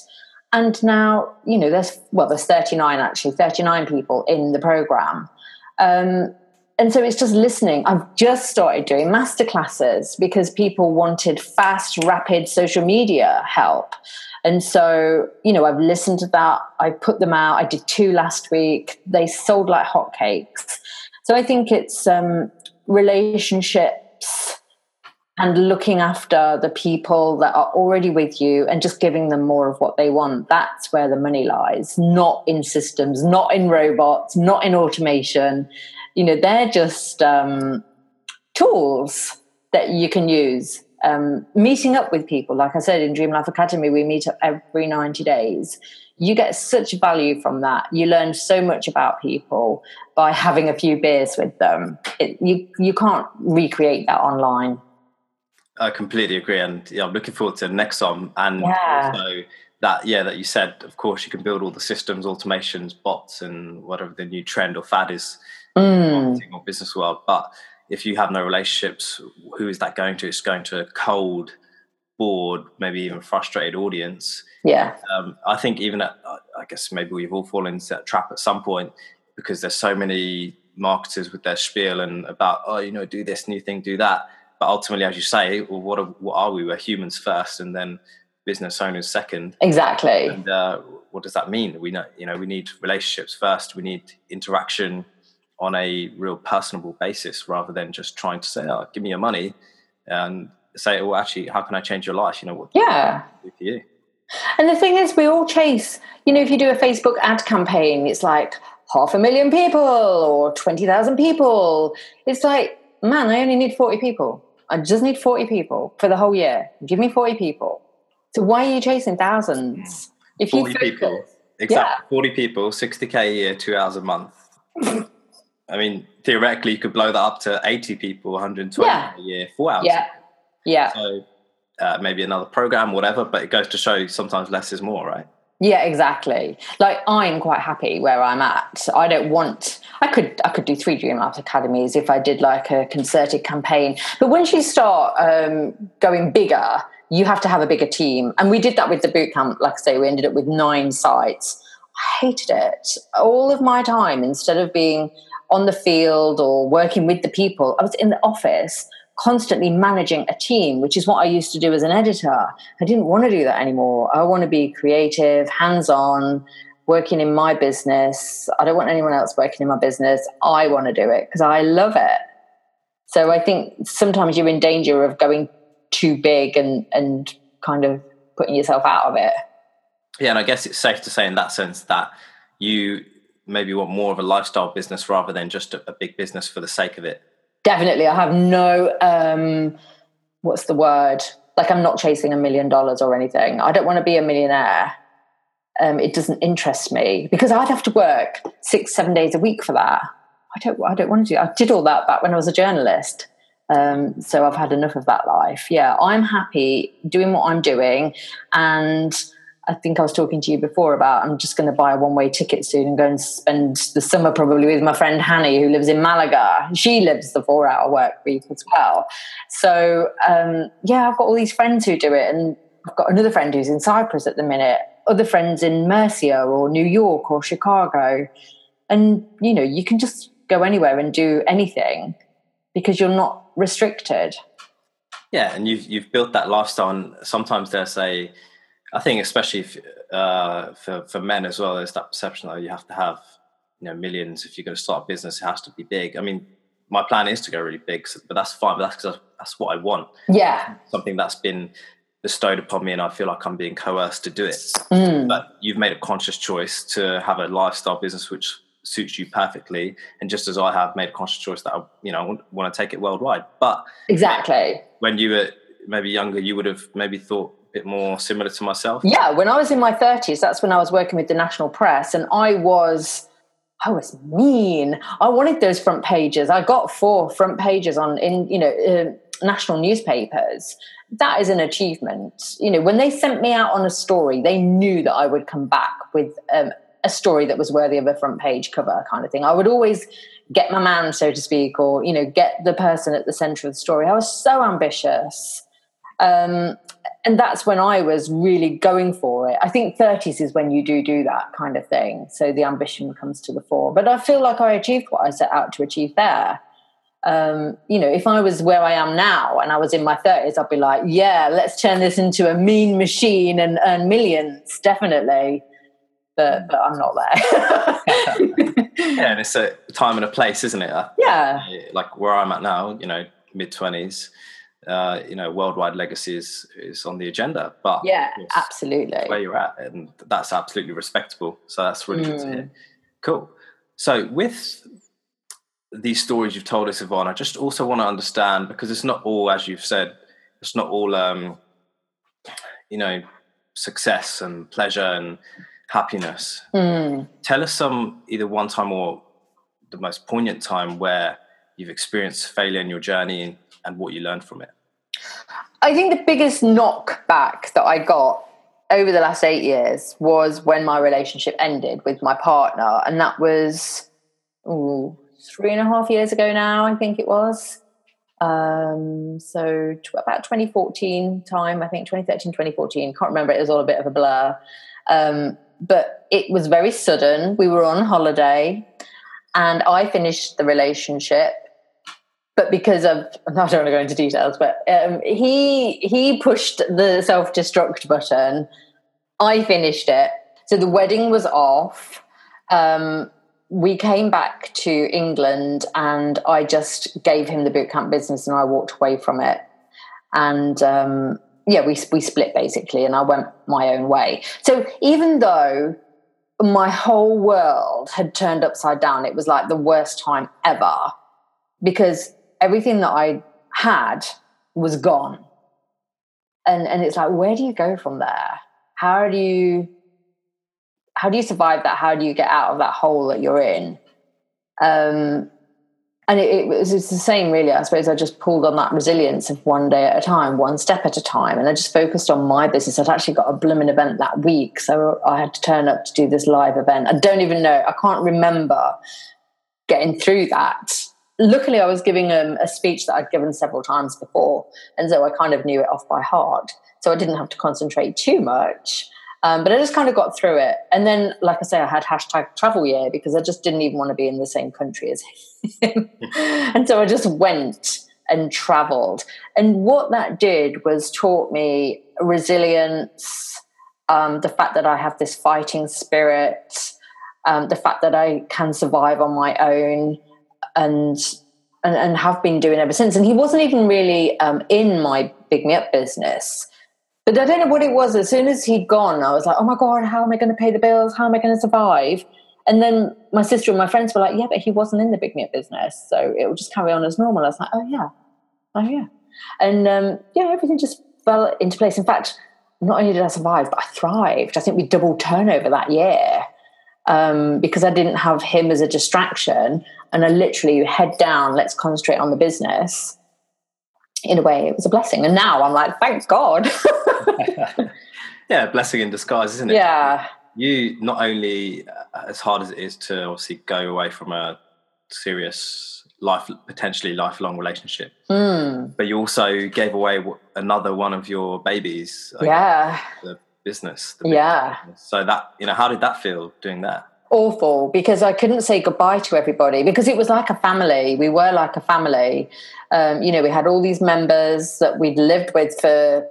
And now, you know, there's, well, there's 39 actually, 39 people in the program. Um, and so it's just listening. I've just started doing masterclasses because people wanted fast, rapid social media help. And so, you know, I've listened to that. I put them out. I did two last week. They sold like hotcakes. So I think it's um, relationships and looking after the people that are already with you and just giving them more of what they want. That's where the money lies, not in systems, not in robots, not in automation. You know, they're just um, tools that you can use um, meeting up with people, like I said in Dream Life Academy, we meet up every 90 days. You get such value from that. You learn so much about people by having a few beers with them. It, you you can't recreate that online. I completely agree, and yeah, I'm looking forward to next one. And yeah. also that, yeah, that you said. Of course, you can build all the systems, automations, bots, and whatever the new trend or fad is, mm. marketing or business world. But if you have no relationships, who is that going to? It's going to a cold, bored, maybe even frustrated audience. Yeah. Um, I think even at, I guess maybe we've all fallen into that trap at some point because there's so many marketers with their spiel and about, oh, you know, do this new thing, do that. But ultimately, as you say, well, what are, what are we? We're humans first, and then business owners second. Exactly. And uh, what does that mean? We know, you know, we need relationships first. We need interaction on a real personable basis rather than just trying to say, oh, give me your money and say, well, actually, how can I change your life? You know, what yeah. for you? And the thing is, we all chase, you know, if you do a Facebook ad campaign, it's like half a million people or 20,000 people. It's like, man, I only need 40 people. I just need 40 people for the whole year. Give me 40 people. So why are you chasing thousands? If 40 you focus, people. Exactly. Yeah. 40 people, 60K a year, two hours a month. I mean, theoretically, you could blow that up to 80 people, 120 yeah. a year, four hours. Yeah. Yeah. So uh, maybe another program, whatever, but it goes to show sometimes less is more, right? Yeah, exactly. Like I'm quite happy where I'm at. I don't want. I could I could do three Dream Life academies if I did like a concerted campaign. But once you start um, going bigger, you have to have a bigger team. And we did that with the boot camp. Like I say, we ended up with nine sites. I hated it. All of my time, instead of being on the field or working with the people. I was in the office constantly managing a team, which is what I used to do as an editor. I didn't want to do that anymore. I want to be creative, hands on, working in my business. I don't want anyone else working in my business. I want to do it because I love it. So I think sometimes you're in danger of going too big and, and kind of putting yourself out of it. Yeah, and I guess it's safe to say in that sense that you maybe want more of a lifestyle business rather than just a, a big business for the sake of it? Definitely. I have no, um, what's the word? Like, I'm not chasing a million dollars or anything. I don't want to be a millionaire. Um, it doesn't interest me because I'd have to work six, seven days a week for that. I don't, I don't want to do. I did all that back when I was a journalist. Um, so I've had enough of that life. Yeah, I'm happy doing what I'm doing, and I think I was talking to you before about I'm just going to buy a one way ticket soon and go and spend the summer probably with my friend Hanny, who lives in Malaga. She lives the four hour work week as well. So, um, yeah, I've got all these friends who do it. And I've got another friend who's in Cyprus at the minute, other friends in Murcia or New York or Chicago. And, you know, you can just go anywhere and do anything because you're not restricted. Yeah, and you've you've built that lifestyle. And sometimes they'll say, I think especially if, uh, for for men as well, there's that perception that you have to have you know millions if you're going to start a business. It has to be big. I mean, my plan is to go really big, but that's fine. But that's because that's what I want. Yeah, something that's been bestowed upon me and I feel like I'm being coerced to do it. Mm. But you've made a conscious choice to have a lifestyle business which suits you perfectly. And just as I have made a conscious choice that I, you know, want to take it worldwide. But exactly. When you were maybe younger, you would have maybe thought bit more similar to myself. Yeah. When I was in my 30s, that's when I was working with the national press and I was I was mean. I wanted those front pages. I got four front pages on in you know uh, national newspapers. That is an achievement. You know, when they sent me out on a story, they knew that I would come back with um, a story that was worthy of a front page cover kind of thing. I would always get my man, so to speak, or you know, get the person at the center of the story. I was so ambitious. Um, and that's when I was really going for it. I think 30s is when you do do that kind of thing. So the ambition comes to the fore. But I feel like I achieved what I set out to achieve there. Um, you know, if I was where I am now and I was in my 30s, I'd be like, yeah, let's turn this into a mean machine and earn millions, definitely. But, but I'm not there. yeah, and it's a time and a place, isn't it? Yeah. Like where I'm at now, you know, mid 20s uh, you know, worldwide legacy is, is on the agenda. But yeah, absolutely, where you're at, and that's absolutely respectable. So that's really mm. good to hear. Mm. Cool. So with these stories you've told us, Yvonne, I just also want to understand because it's not all, as you've said, it's not all, um, you know, success and pleasure and happiness. Mm. Tell us some either one time or the most poignant time where you've experienced failure in your journey and what you learned from it. I think the biggest knockback that I got over the last eight years was when my relationship ended with my partner, and that was ooh, three and a half years ago now, I think it was. Um, so t- about 2014 time, I think 2013, 2014, can't remember. It was all a bit of a blur. Um, but it was very sudden. We were on holiday, and I finished the relationship but because of I don't want to go into details, but um, he he pushed the self destruct button. I finished it, so the wedding was off. Um, we came back to England, and I just gave him the bootcamp business, and I walked away from it. And um, yeah, we we split basically, and I went my own way. So even though my whole world had turned upside down, it was like the worst time ever because everything that I had was gone. And and it's like, where do you go from there? How do you how do you survive that? How do you get out of that hole that you're in? Um, and it, it was it's the same, really. I suppose I just pulled on that resilience of one day at a time, one step at a time, and I just focused on my business. I'd actually got a blooming event that week, so I had to turn up to do this live event. I don't even know. I can't remember getting through that luckily I was giving um, a speech that I'd given several times before, and so I kind of knew it off by heart. So I didn't have to concentrate too much. Um, but I just kind of got through it. And then, like I say, I had hashtag travel year because I just didn't even want to be in the same country as him. and so I just went and traveled. And what that did was taught me resilience, um, the fact that I have this fighting spirit, um, the fact that I can survive on my own, and and, and have been doing ever since. And he wasn't even really um, in my big me up business. But I don't know what it was. As soon as he'd gone, I was like, oh my God, how am I going to pay the bills? How am I going to survive? And then my sister and my friends were like, yeah, but he wasn't in the big me up business. So it would just carry on as normal. I was like, oh yeah, oh yeah. And um, yeah, everything just fell into place. In fact, not only did I survive, but I thrived. I think we doubled turnover that year um, because I didn't have him as a distraction. And I literally head down, let's concentrate on the business. In a way, it was a blessing. And now I'm like, thank God. yeah, blessing in disguise, isn't it? Yeah. You not only, uh, as hard as it is to obviously go away from a serious life, potentially lifelong relationship, mm. but you also gave away another one of your babies. yeah. The business. yeah. Business. So that you know, how did that feel doing that? Awful because I couldn't say goodbye to everybody because it was like a family. We were like a family. Um, you know, we had all these members that we'd lived with for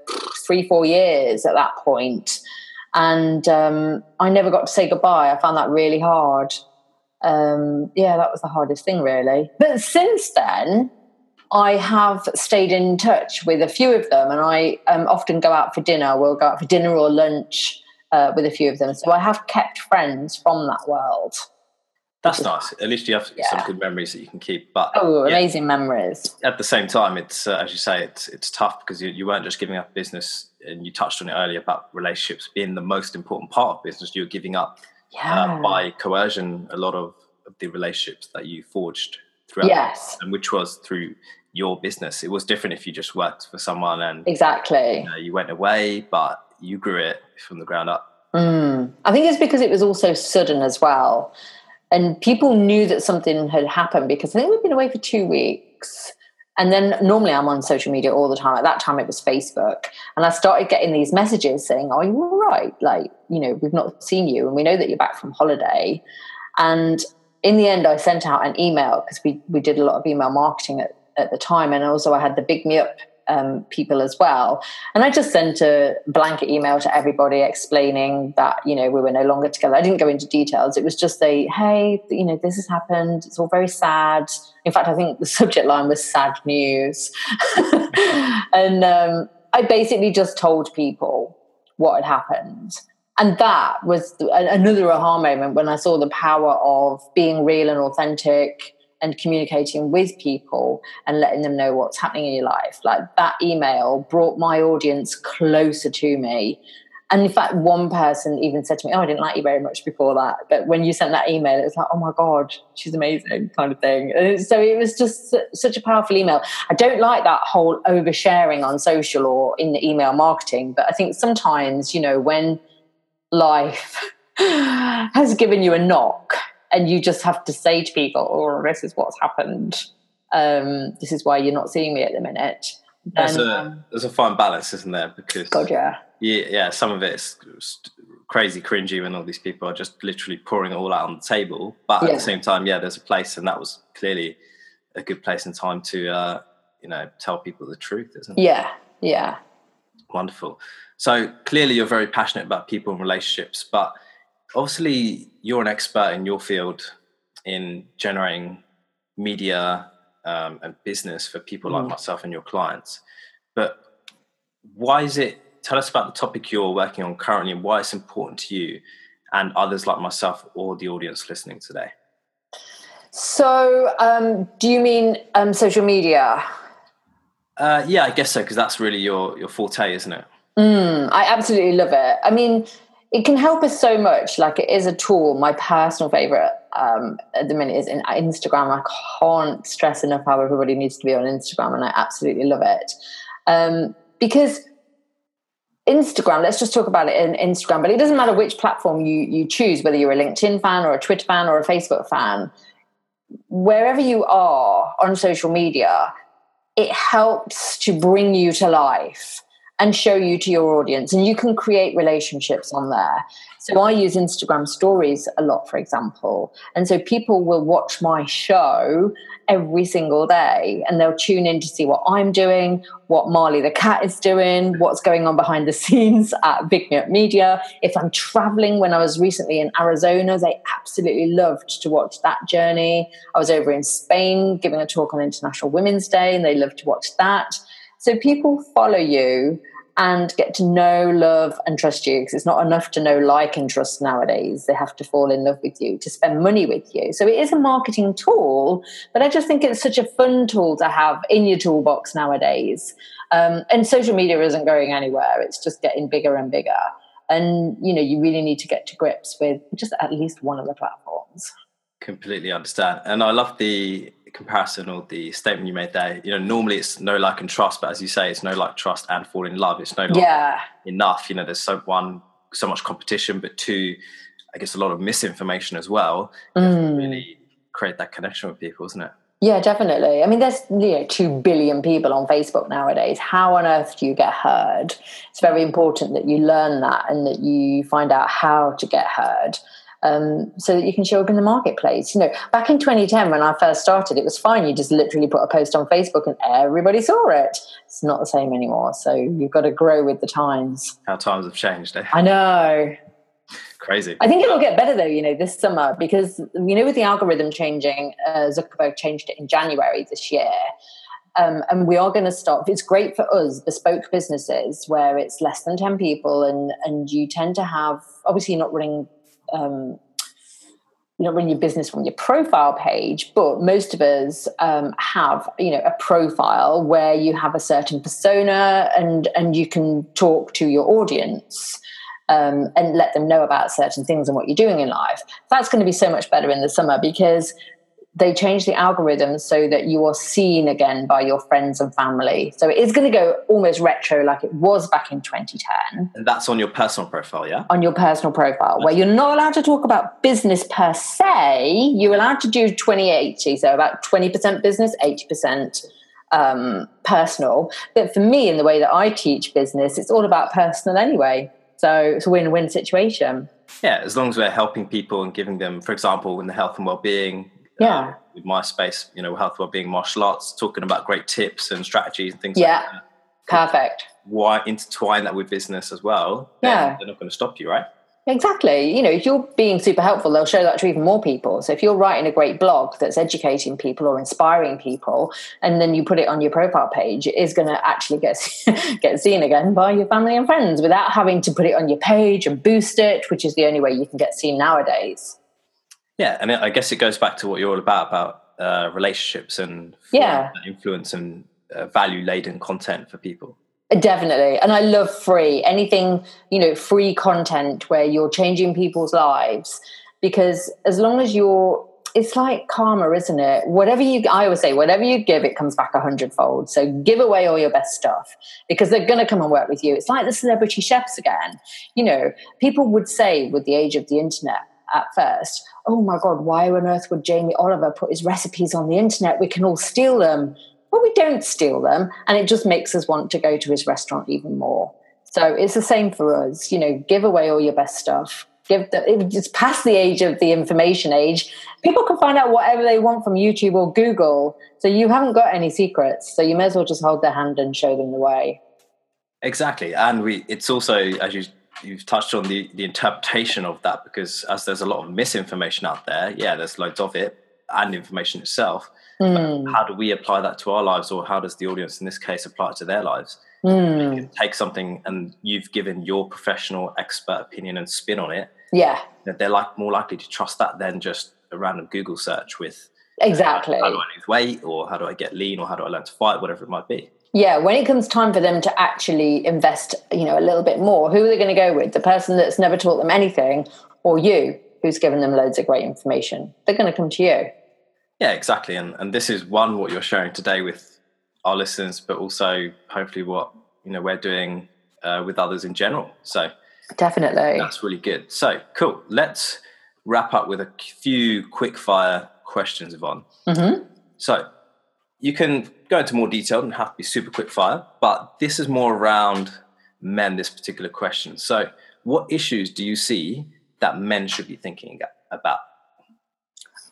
three, four years at that point, and um, I never got to say goodbye. I found that really hard. Um, yeah, that was the hardest thing, really. But since then, I have stayed in touch with a few of them, and I um, often go out for dinner. We'll go out for dinner or lunch uh, with a few of them. So I have kept friends from that world. That's nice. At least you have yeah. some good memories that you can keep. But oh, yeah, amazing memories! At the same time, it's uh, as you say, it's it's tough because you, you weren't just giving up business, and you touched on it earlier about relationships being the most important part of business. You're giving up uh, yeah. uh, by coercion a lot of, of the relationships that you forged throughout, yes, and which was through your business. It was different if you just worked for someone and exactly you, know, you went away, but you grew it from the ground up. Mm. I think it's because it was also sudden as well and people knew that something had happened because I think we'd been away for two weeks. And then normally I'm on social media all the time. At that time, it was Facebook. And I started getting these messages saying, Are you all right? Like, you know, we've not seen you and we know that you're back from holiday. And in the end, I sent out an email because we, we did a lot of email marketing at, at the time. And also, I had the Big Me Up um, people as well. And I just sent a blanket email to everybody explaining that, you know, we were no longer together. I didn't go into details. It was just a, hey, you know, this has happened. It's all very sad. In fact, I think the subject line was sad news. and um, I basically just told people what had happened. And that was another aha moment when I saw the power of being real and authentic and communicating with people and letting them know what's happening in your life. Like that email brought my audience closer to me. And in fact, one person even said to me, Oh, I didn't like you very much before that. But when you sent that email, it was like, Oh my God, she's amazing, kind of thing. So it was just such a powerful email. I don't like that whole oversharing on social or in the email marketing. But I think sometimes, you know, when life has given you a knock, and you just have to say to people, "Oh, this is what's happened. Um, this is why you're not seeing me at the minute." Then, there's a um, there's a fine balance, isn't there? Because God, yeah, yeah, yeah. Some of it's crazy cringy when all these people are just literally pouring it all out on the table. But yeah. at the same time, yeah, there's a place, and that was clearly a good place and time to uh, you know tell people the truth, isn't it? Yeah, yeah. Wonderful. So clearly, you're very passionate about people and relationships, but obviously you're an expert in your field in generating media um, and business for people mm. like myself and your clients. But why is it? Tell us about the topic you're working on currently and why it's important to you and others like myself or the audience listening today. So, um, do you mean um, social media? Uh, yeah, I guess so because that's really your your forte, isn't it? Mm, I absolutely love it. I mean, it can help us so much. Like it is a tool. My personal favorite um, at the minute is in Instagram. I can't stress enough how everybody needs to be on Instagram, and I absolutely love it um, because Instagram. Let's just talk about it in Instagram. But it doesn't matter which platform you you choose, whether you're a LinkedIn fan or a Twitter fan or a Facebook fan. Wherever you are on social media, it helps to bring you to life and show you to your audience. And you can create relationships on there. So I use Instagram stories a lot, for example. And so people will watch my show every single day and they'll tune in to see what I'm doing, what Marley the cat is doing, what's going on behind the scenes at Big Up Media. If I'm traveling, when I was recently in Arizona, they absolutely loved to watch that journey. I was over in Spain giving a talk on International Women's Day and they loved to watch that. So people follow you and get to know, love, and trust you because it's not enough to know, like, and trust nowadays. They have to fall in love with you to spend money with you. So it is a marketing tool, but I just think it's such a fun tool to have in your toolbox nowadays. Um, and social media isn't going anywhere, it's just getting bigger and bigger. And you know, you really need to get to grips with just at least one of the platforms. Completely understand. And I love the comparison or the statement you made there, you know, normally it's no like and trust, but as you say, it's no like, trust, and fall in love. It's no like yeah. enough. You know, there's so one so much competition, but two, I guess a lot of misinformation as well. Mm. really create that connection with people, isn't it? Yeah, definitely. I mean, there's you know two billion people on Facebook nowadays. How on earth do you get heard? It's very important that you learn that and that you find out how to get heard um, so that you can show up in the marketplace. You know, back in 2010 when I first started, it was fine. You just literally put a post on Facebook and everybody saw it. It's not the same anymore. So you've got to grow with the times. How times have changed. Eh? I know. Crazy. I think it'll get better though, you know, this summer because you know with the algorithm changing, uh, Zuckerberg changed it in January this year. Um, and we are going to stop. It's great for us, bespoke businesses, where it's less than 10 people and, and you tend to have, obviously, you're not running. Um, you know, run your business from your profile page, but most of us um, have, you know, a profile where you have a certain persona and and you can talk to your audience um, and let them know about certain things and what you're doing in life. That's going to be so much better in the summer because they change the algorithm so that you are seen again by your friends and family. So it is going to go almost retro like it was back in 2010. And that's on your personal profile, yeah? On your personal profile, where you're not allowed to talk about business per se. You're allowed to do 2080, so about 20% business, 80% um, personal. But for me, in the way that I teach business, it's all about personal anyway. So it's a win win situation. Yeah, as long as we're helping people and giving them, for example, in the health and well-being, yeah, uh, with my space, you know, health, well-being, martial arts, talking about great tips and strategies and things. Yeah, like that. perfect. Why intertwine that with business as well? Yeah, they're not going to stop you, right? Exactly. You know, if you're being super helpful, they'll show that to even more people. So if you're writing a great blog that's educating people or inspiring people, and then you put it on your profile page, it is going to actually get get seen again by your family and friends without having to put it on your page and boost it, which is the only way you can get seen nowadays. Yeah, and I guess it goes back to what you're all about about uh, relationships and yeah, influence and uh, value laden content for people. Definitely. And I love free. Anything, you know, free content where you're changing people's lives. Because as long as you're, it's like karma, isn't it? Whatever you, I always say, whatever you give, it comes back a hundredfold. So give away all your best stuff because they're going to come and work with you. It's like the celebrity chefs again. You know, people would say with the age of the internet at first, oh my God, why on earth would Jamie Oliver put his recipes on the internet? We can all steal them but we don't steal them. And it just makes us want to go to his restaurant even more. So it's the same for us. You know, give away all your best stuff. Give the, it's past the age of the information age. People can find out whatever they want from YouTube or Google. So you haven't got any secrets. So you may as well just hold their hand and show them the way. Exactly. And we it's also, as you you've touched on the, the interpretation of that because as there's a lot of misinformation out there, yeah, there's loads of it and information itself. Mm. How do we apply that to our lives, or how does the audience in this case apply it to their lives? Mm. take something and you've given your professional expert opinion and spin on it. Yeah, they're like more likely to trust that than just a random Google search with exactly how do I lose weight, or how do I get lean, or how do I learn to fight, whatever it might be. Yeah, when it comes time for them to actually invest, you know, a little bit more, who are they going to go with? The person that's never taught them anything, or you, who's given them loads of great information? They're going to come to you. Yeah, exactly. And and this is one what you're sharing today with our listeners, but also hopefully what you know we're doing uh, with others in general. So definitely, that's really good. So cool. Let's wrap up with a few quick fire questions, Yvonne. Mm-hmm. So you can go into more detail and have to be super quick fire, but this is more around men. This particular question. So, what issues do you see that men should be thinking about?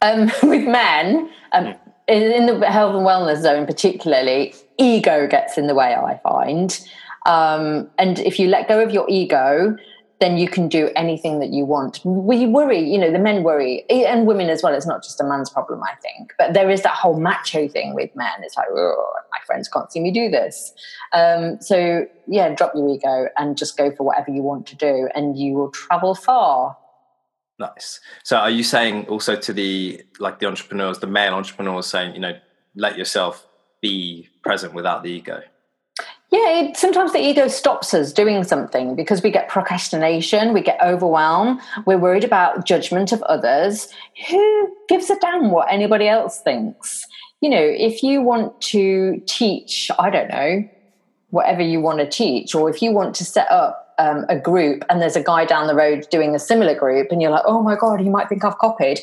Um, with men, um, in the health and wellness zone, particularly, ego gets in the way, I find. Um, and if you let go of your ego, then you can do anything that you want. We worry, you know, the men worry, and women as well. It's not just a man's problem, I think. But there is that whole macho thing with men. It's like, my friends can't see me do this. Um, so, yeah, drop your ego and just go for whatever you want to do, and you will travel far. Nice. So are you saying also to the like the entrepreneurs, the male entrepreneurs saying, you know, let yourself be present without the ego? Yeah, it, sometimes the ego stops us doing something because we get procrastination, we get overwhelmed, we're worried about judgment of others. Who gives a damn what anybody else thinks? You know, if you want to teach, I don't know, whatever you want to teach, or if you want to set up um, a group and there's a guy down the road doing a similar group and you're like oh my god he might think i've copied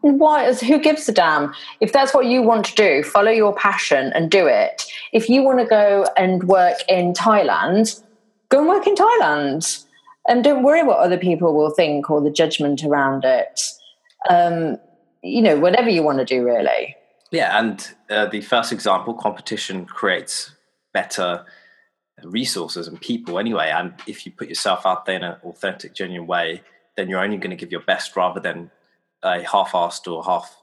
why who gives a damn? If that's what you want to do follow your passion and do it. If you want to go and work in thailand go and work in thailand. And don't worry what other people will think or the judgment around it. Um, you know whatever you want to do really. Yeah and uh, the first example competition creates better resources and people anyway. And if you put yourself out there in an authentic, genuine way, then you're only going to give your best rather than a half-assed or half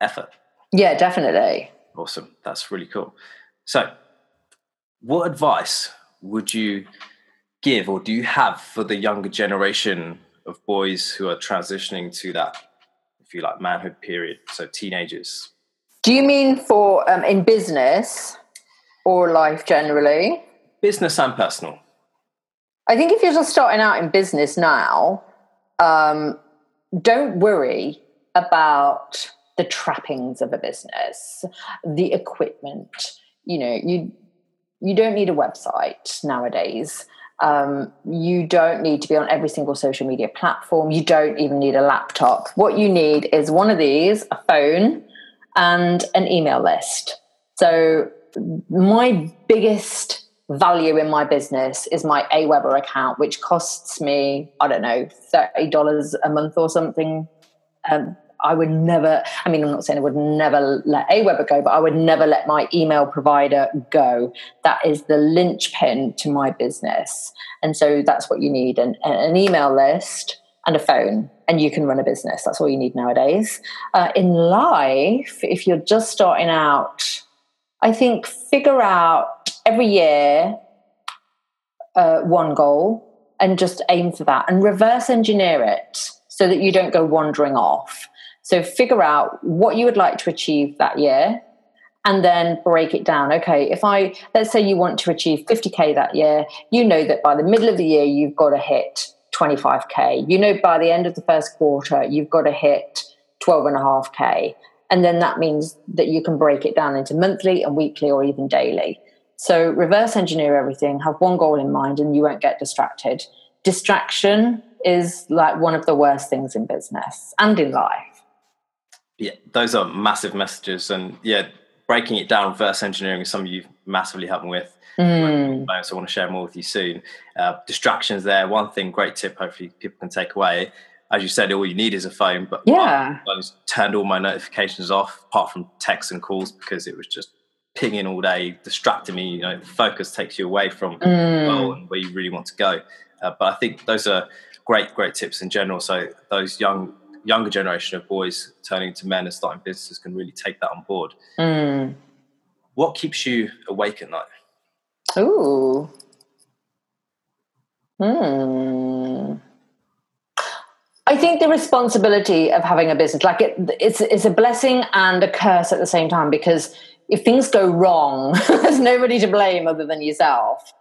effort. Yeah, definitely. Awesome. That's really cool. So, what advice would you give, or do you have for the younger generation of boys who are transitioning to that, if you like, manhood period? So, teenagers. Do you mean for um, in business or life generally? Business and personal. I think if you're just starting out in business now, um, don't worry about the trappings of a business, the equipment. You know, you you don't need a website nowadays. Um, you don't need to be on every single social media platform. You don't even need a laptop. What you need is one of these, a phone, and an email list. So, my biggest value in my business is my Aweber account, which costs me, I don't know, $30 a month or something. Um, I would never, I mean, I'm not saying I would never let Aweber go, but I would never let my email provider go. That is the linchpin to my business. And so that's what you need an, an email list and a phone, and you can run a business. That's all you need nowadays. Uh, in life, if you're just starting out, I think figure out every year uh, one goal and just aim for that and reverse engineer it so that you don't go wandering off. So figure out what you would like to achieve that year and then break it down. Okay, if I, let's say you want to achieve 50K that year, you know that by the middle of the year, you've got to hit 25K. You know by the end of the first quarter, you've got to hit 12.5K. And then that means that you can break it down into monthly and weekly or even daily. So reverse engineer everything, have one goal in mind, and you won't get distracted. Distraction is like one of the worst things in business and in life. Yeah, those are massive messages, and yeah, breaking it down, reverse engineering is something you've massively helped me with. Mm. So I want to share more with you soon. Uh, distractions there. One thing, great tip. Hopefully, people can take away. As you said, all you need is a phone. But yeah, I turned all my notifications off, apart from texts and calls, because it was just pinging all day, distracting me. You know, focus takes you away from mm. well and where you really want to go. Uh, but I think those are great, great tips in general. So those young younger generation of boys turning to men and starting businesses can really take that on board. Mm. What keeps you awake at night? Ooh. Hmm. I think the responsibility of having a business, like it, it's, it's a blessing and a curse at the same time because if things go wrong, there's nobody to blame other than yourself.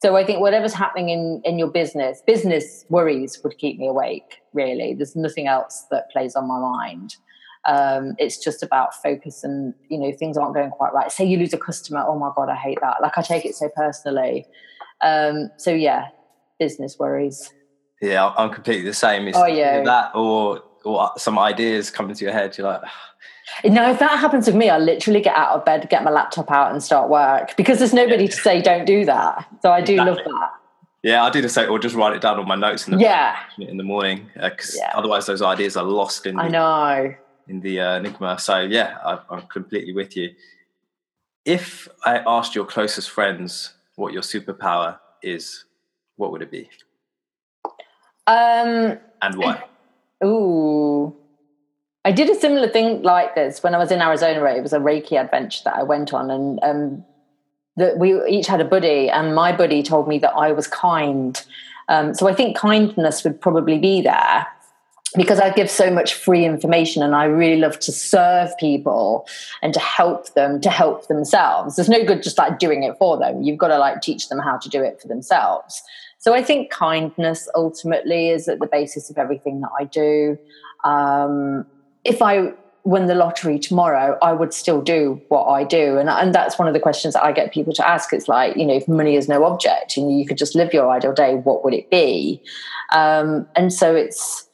So I think whatever's happening in, in your business, business worries would keep me awake, really. There's nothing else that plays on my mind. Um, it's just about focus and, you know, things aren't going quite right. Say you lose a customer, oh my God, I hate that. Like I take it so personally. Um, so yeah, business worries. Yeah, I'm completely the same. It's oh, yeah. that or, or some ideas come into your head. You're like, no, if that happens with me, I literally get out of bed, get my laptop out, and start work because there's nobody yeah. to say don't do that. So I do exactly. love that. Yeah, I do the same, or just write it down on my notes in the yeah in the morning because uh, yeah. otherwise those ideas are lost in. The, I know in the uh, enigma. So yeah, I, I'm completely with you. If I asked your closest friends what your superpower is, what would it be? Um, and why? Ooh. I did a similar thing like this when I was in Arizona. It was a Reiki adventure that I went on, and um, that we each had a buddy, and my buddy told me that I was kind. Um, so I think kindness would probably be there because I give so much free information, and I really love to serve people and to help them to help themselves. There's no good just like doing it for them. You've got to like teach them how to do it for themselves. So I think kindness ultimately is at the basis of everything that I do. Um, if I win the lottery tomorrow, I would still do what I do. And, and that's one of the questions that I get people to ask. It's like, you know, if money is no object and you could just live your ideal day, what would it be? Um, and so it's,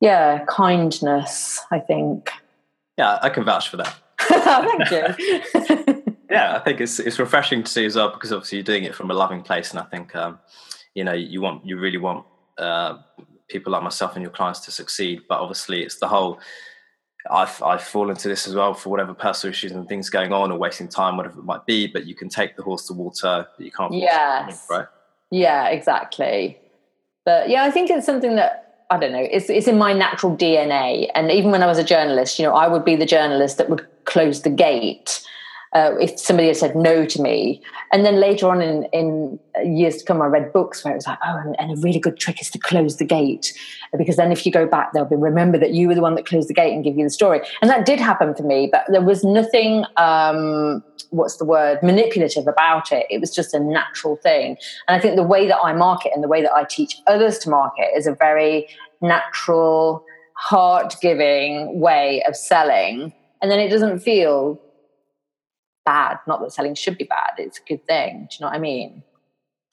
yeah, kindness, I think. Yeah, I can vouch for that. Thank you. yeah, I think it's it's refreshing to see as well because obviously you're doing it from a loving place, and I think um, you know you want you really want uh, people like myself and your clients to succeed. But obviously, it's the whole I've I've fallen into this as well for whatever personal issues and things going on or wasting time, whatever it might be. But you can take the horse to water, but you can't. Yes. right. Yeah. Exactly. But yeah, I think it's something that I don't know. It's it's in my natural DNA, and even when I was a journalist, you know, I would be the journalist that would close the gate. Uh, if somebody had said no to me. And then later on in, in years to come, I read books where it was like, oh, and, and, a really good trick is to close the gate. Because then if you go back, they'll be remember that you were the one that closed the gate and give you the story. And that did happen for me, but there was nothing, um, what's the word, manipulative about it. It was just a natural thing. And I think the way that I market and the way that I teach others to market is a very natural, heart giving way of selling. And then it doesn't feel bad. Not that selling should be bad, it's a good thing. Do you know what I mean?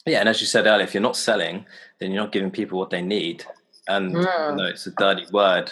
Yeah, and as you said earlier, if you're not selling, then you're not giving people what they need. And mm. though it's a dirty word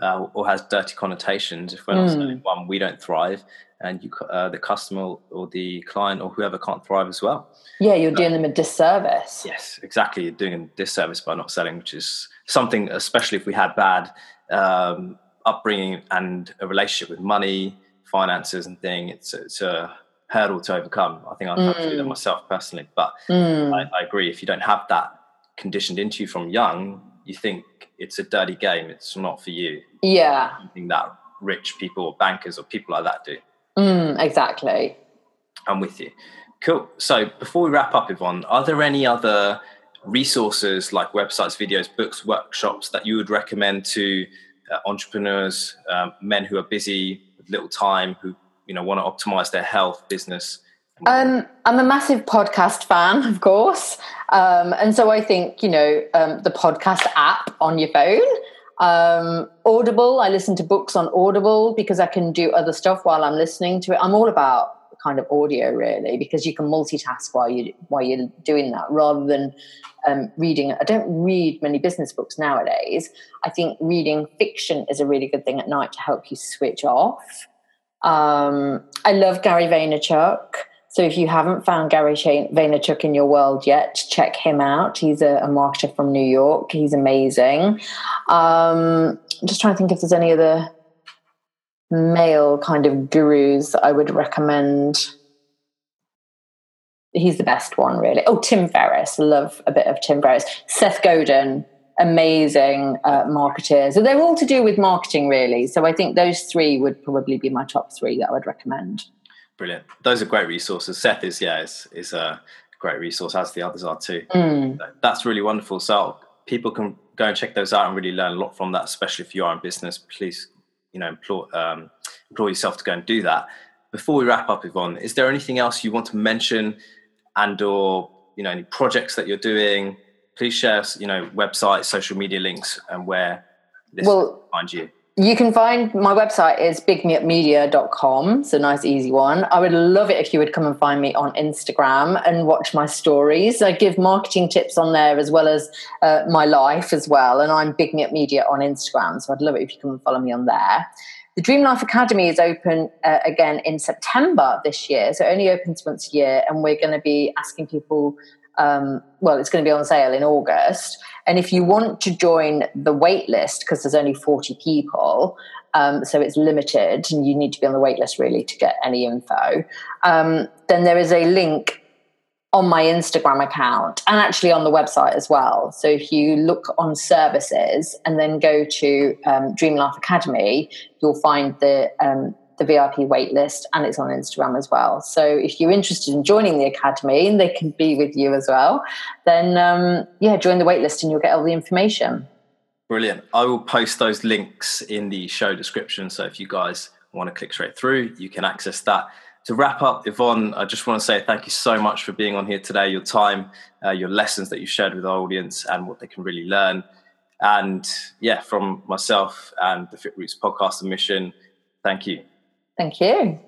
uh, or has dirty connotations, if we're not mm. selling one, we don't thrive, and you, uh, the customer or the client or whoever can't thrive as well. Yeah, you're doing them a disservice. Yes, exactly. You're doing a disservice by not selling, which is something, especially if we had bad um, upbringing and a relationship with money finances and thing, it's it's a hurdle to overcome. I think I've had to do that mm. myself personally. But mm. I, I, agree. If you don't have that conditioned into you from young, you think it's a dirty game. It's not for you. Yeah. Something that rich people or bankers or people like that do. Mm, exactly. I'm with you. Cool. So before we wrap up, Yvonne, are there any other resources like websites, videos, books, workshops that you would recommend to uh, entrepreneurs, um, men who are busy little time who you know want to optimize their health business um, I'm a massive podcast fan, of course, um, and so I think you know um, the podcast app on your phone. Um, Audible, I listen to books on Audible because I can do other stuff while I'm listening to it. I'm all about kind of audio really because you can multitask while you while you're doing that rather than um, reading. I don't read many business books nowadays. I think reading fiction is a really good thing at night to help you switch off. Um, I love Gary Vaynerchuk. So if you haven't found Gary Vaynerchuk in your world yet, check him out. He's a, a marketer from New York. He's amazing. Um, I'm just trying to think if there's any other male kind of gurus I would recommend. He's the best one, really. Oh, Tim Ferriss. Love a bit of Tim Ferriss. Seth Godin, amazing uh, marketers. So they're all to do with marketing, really. So I think those three would probably be my top three that I would recommend. Brilliant. Those are great resources. Seth is, yeah, is, is a great resource, as the others are too. Mm. That's really wonderful. So people can go and check those out and really learn a lot from that, especially if you are in business. Please you know employ um, employ yourself to go and do that. Before we wrap up, Yvonne, is there anything else you want to mention, and or you know any projects that you're doing? Please share you know websites, social media links, and where this well, find you. You can find my website is bigmeupmedia.com. It's a nice, easy one. I would love it if you would come and find me on Instagram and watch my stories. I give marketing tips on there as well as uh, my life as well. And I'm Big Media on Instagram. So I'd love it if you come and follow me on there. The Dream Life Academy is open uh, again in September this year. So it only opens once a year. And we're going to be asking people um, well, it's going to be on sale in August. And if you want to join the wait list, because there's only 40 people, um, so it's limited and you need to be on the wait list really to get any info, um, then there is a link on my Instagram account and actually on the website as well. So if you look on services and then go to um, Dream Life Academy, you'll find the um, the VIP waitlist and it's on Instagram as well. So if you're interested in joining the academy and they can be with you as well, then um, yeah, join the waitlist and you'll get all the information. Brilliant. I will post those links in the show description. So if you guys want to click straight through, you can access that. To wrap up, Yvonne, I just want to say thank you so much for being on here today, your time, uh, your lessons that you shared with our audience, and what they can really learn. And yeah, from myself and the Fit Roots podcast and mission, thank you. Thank you.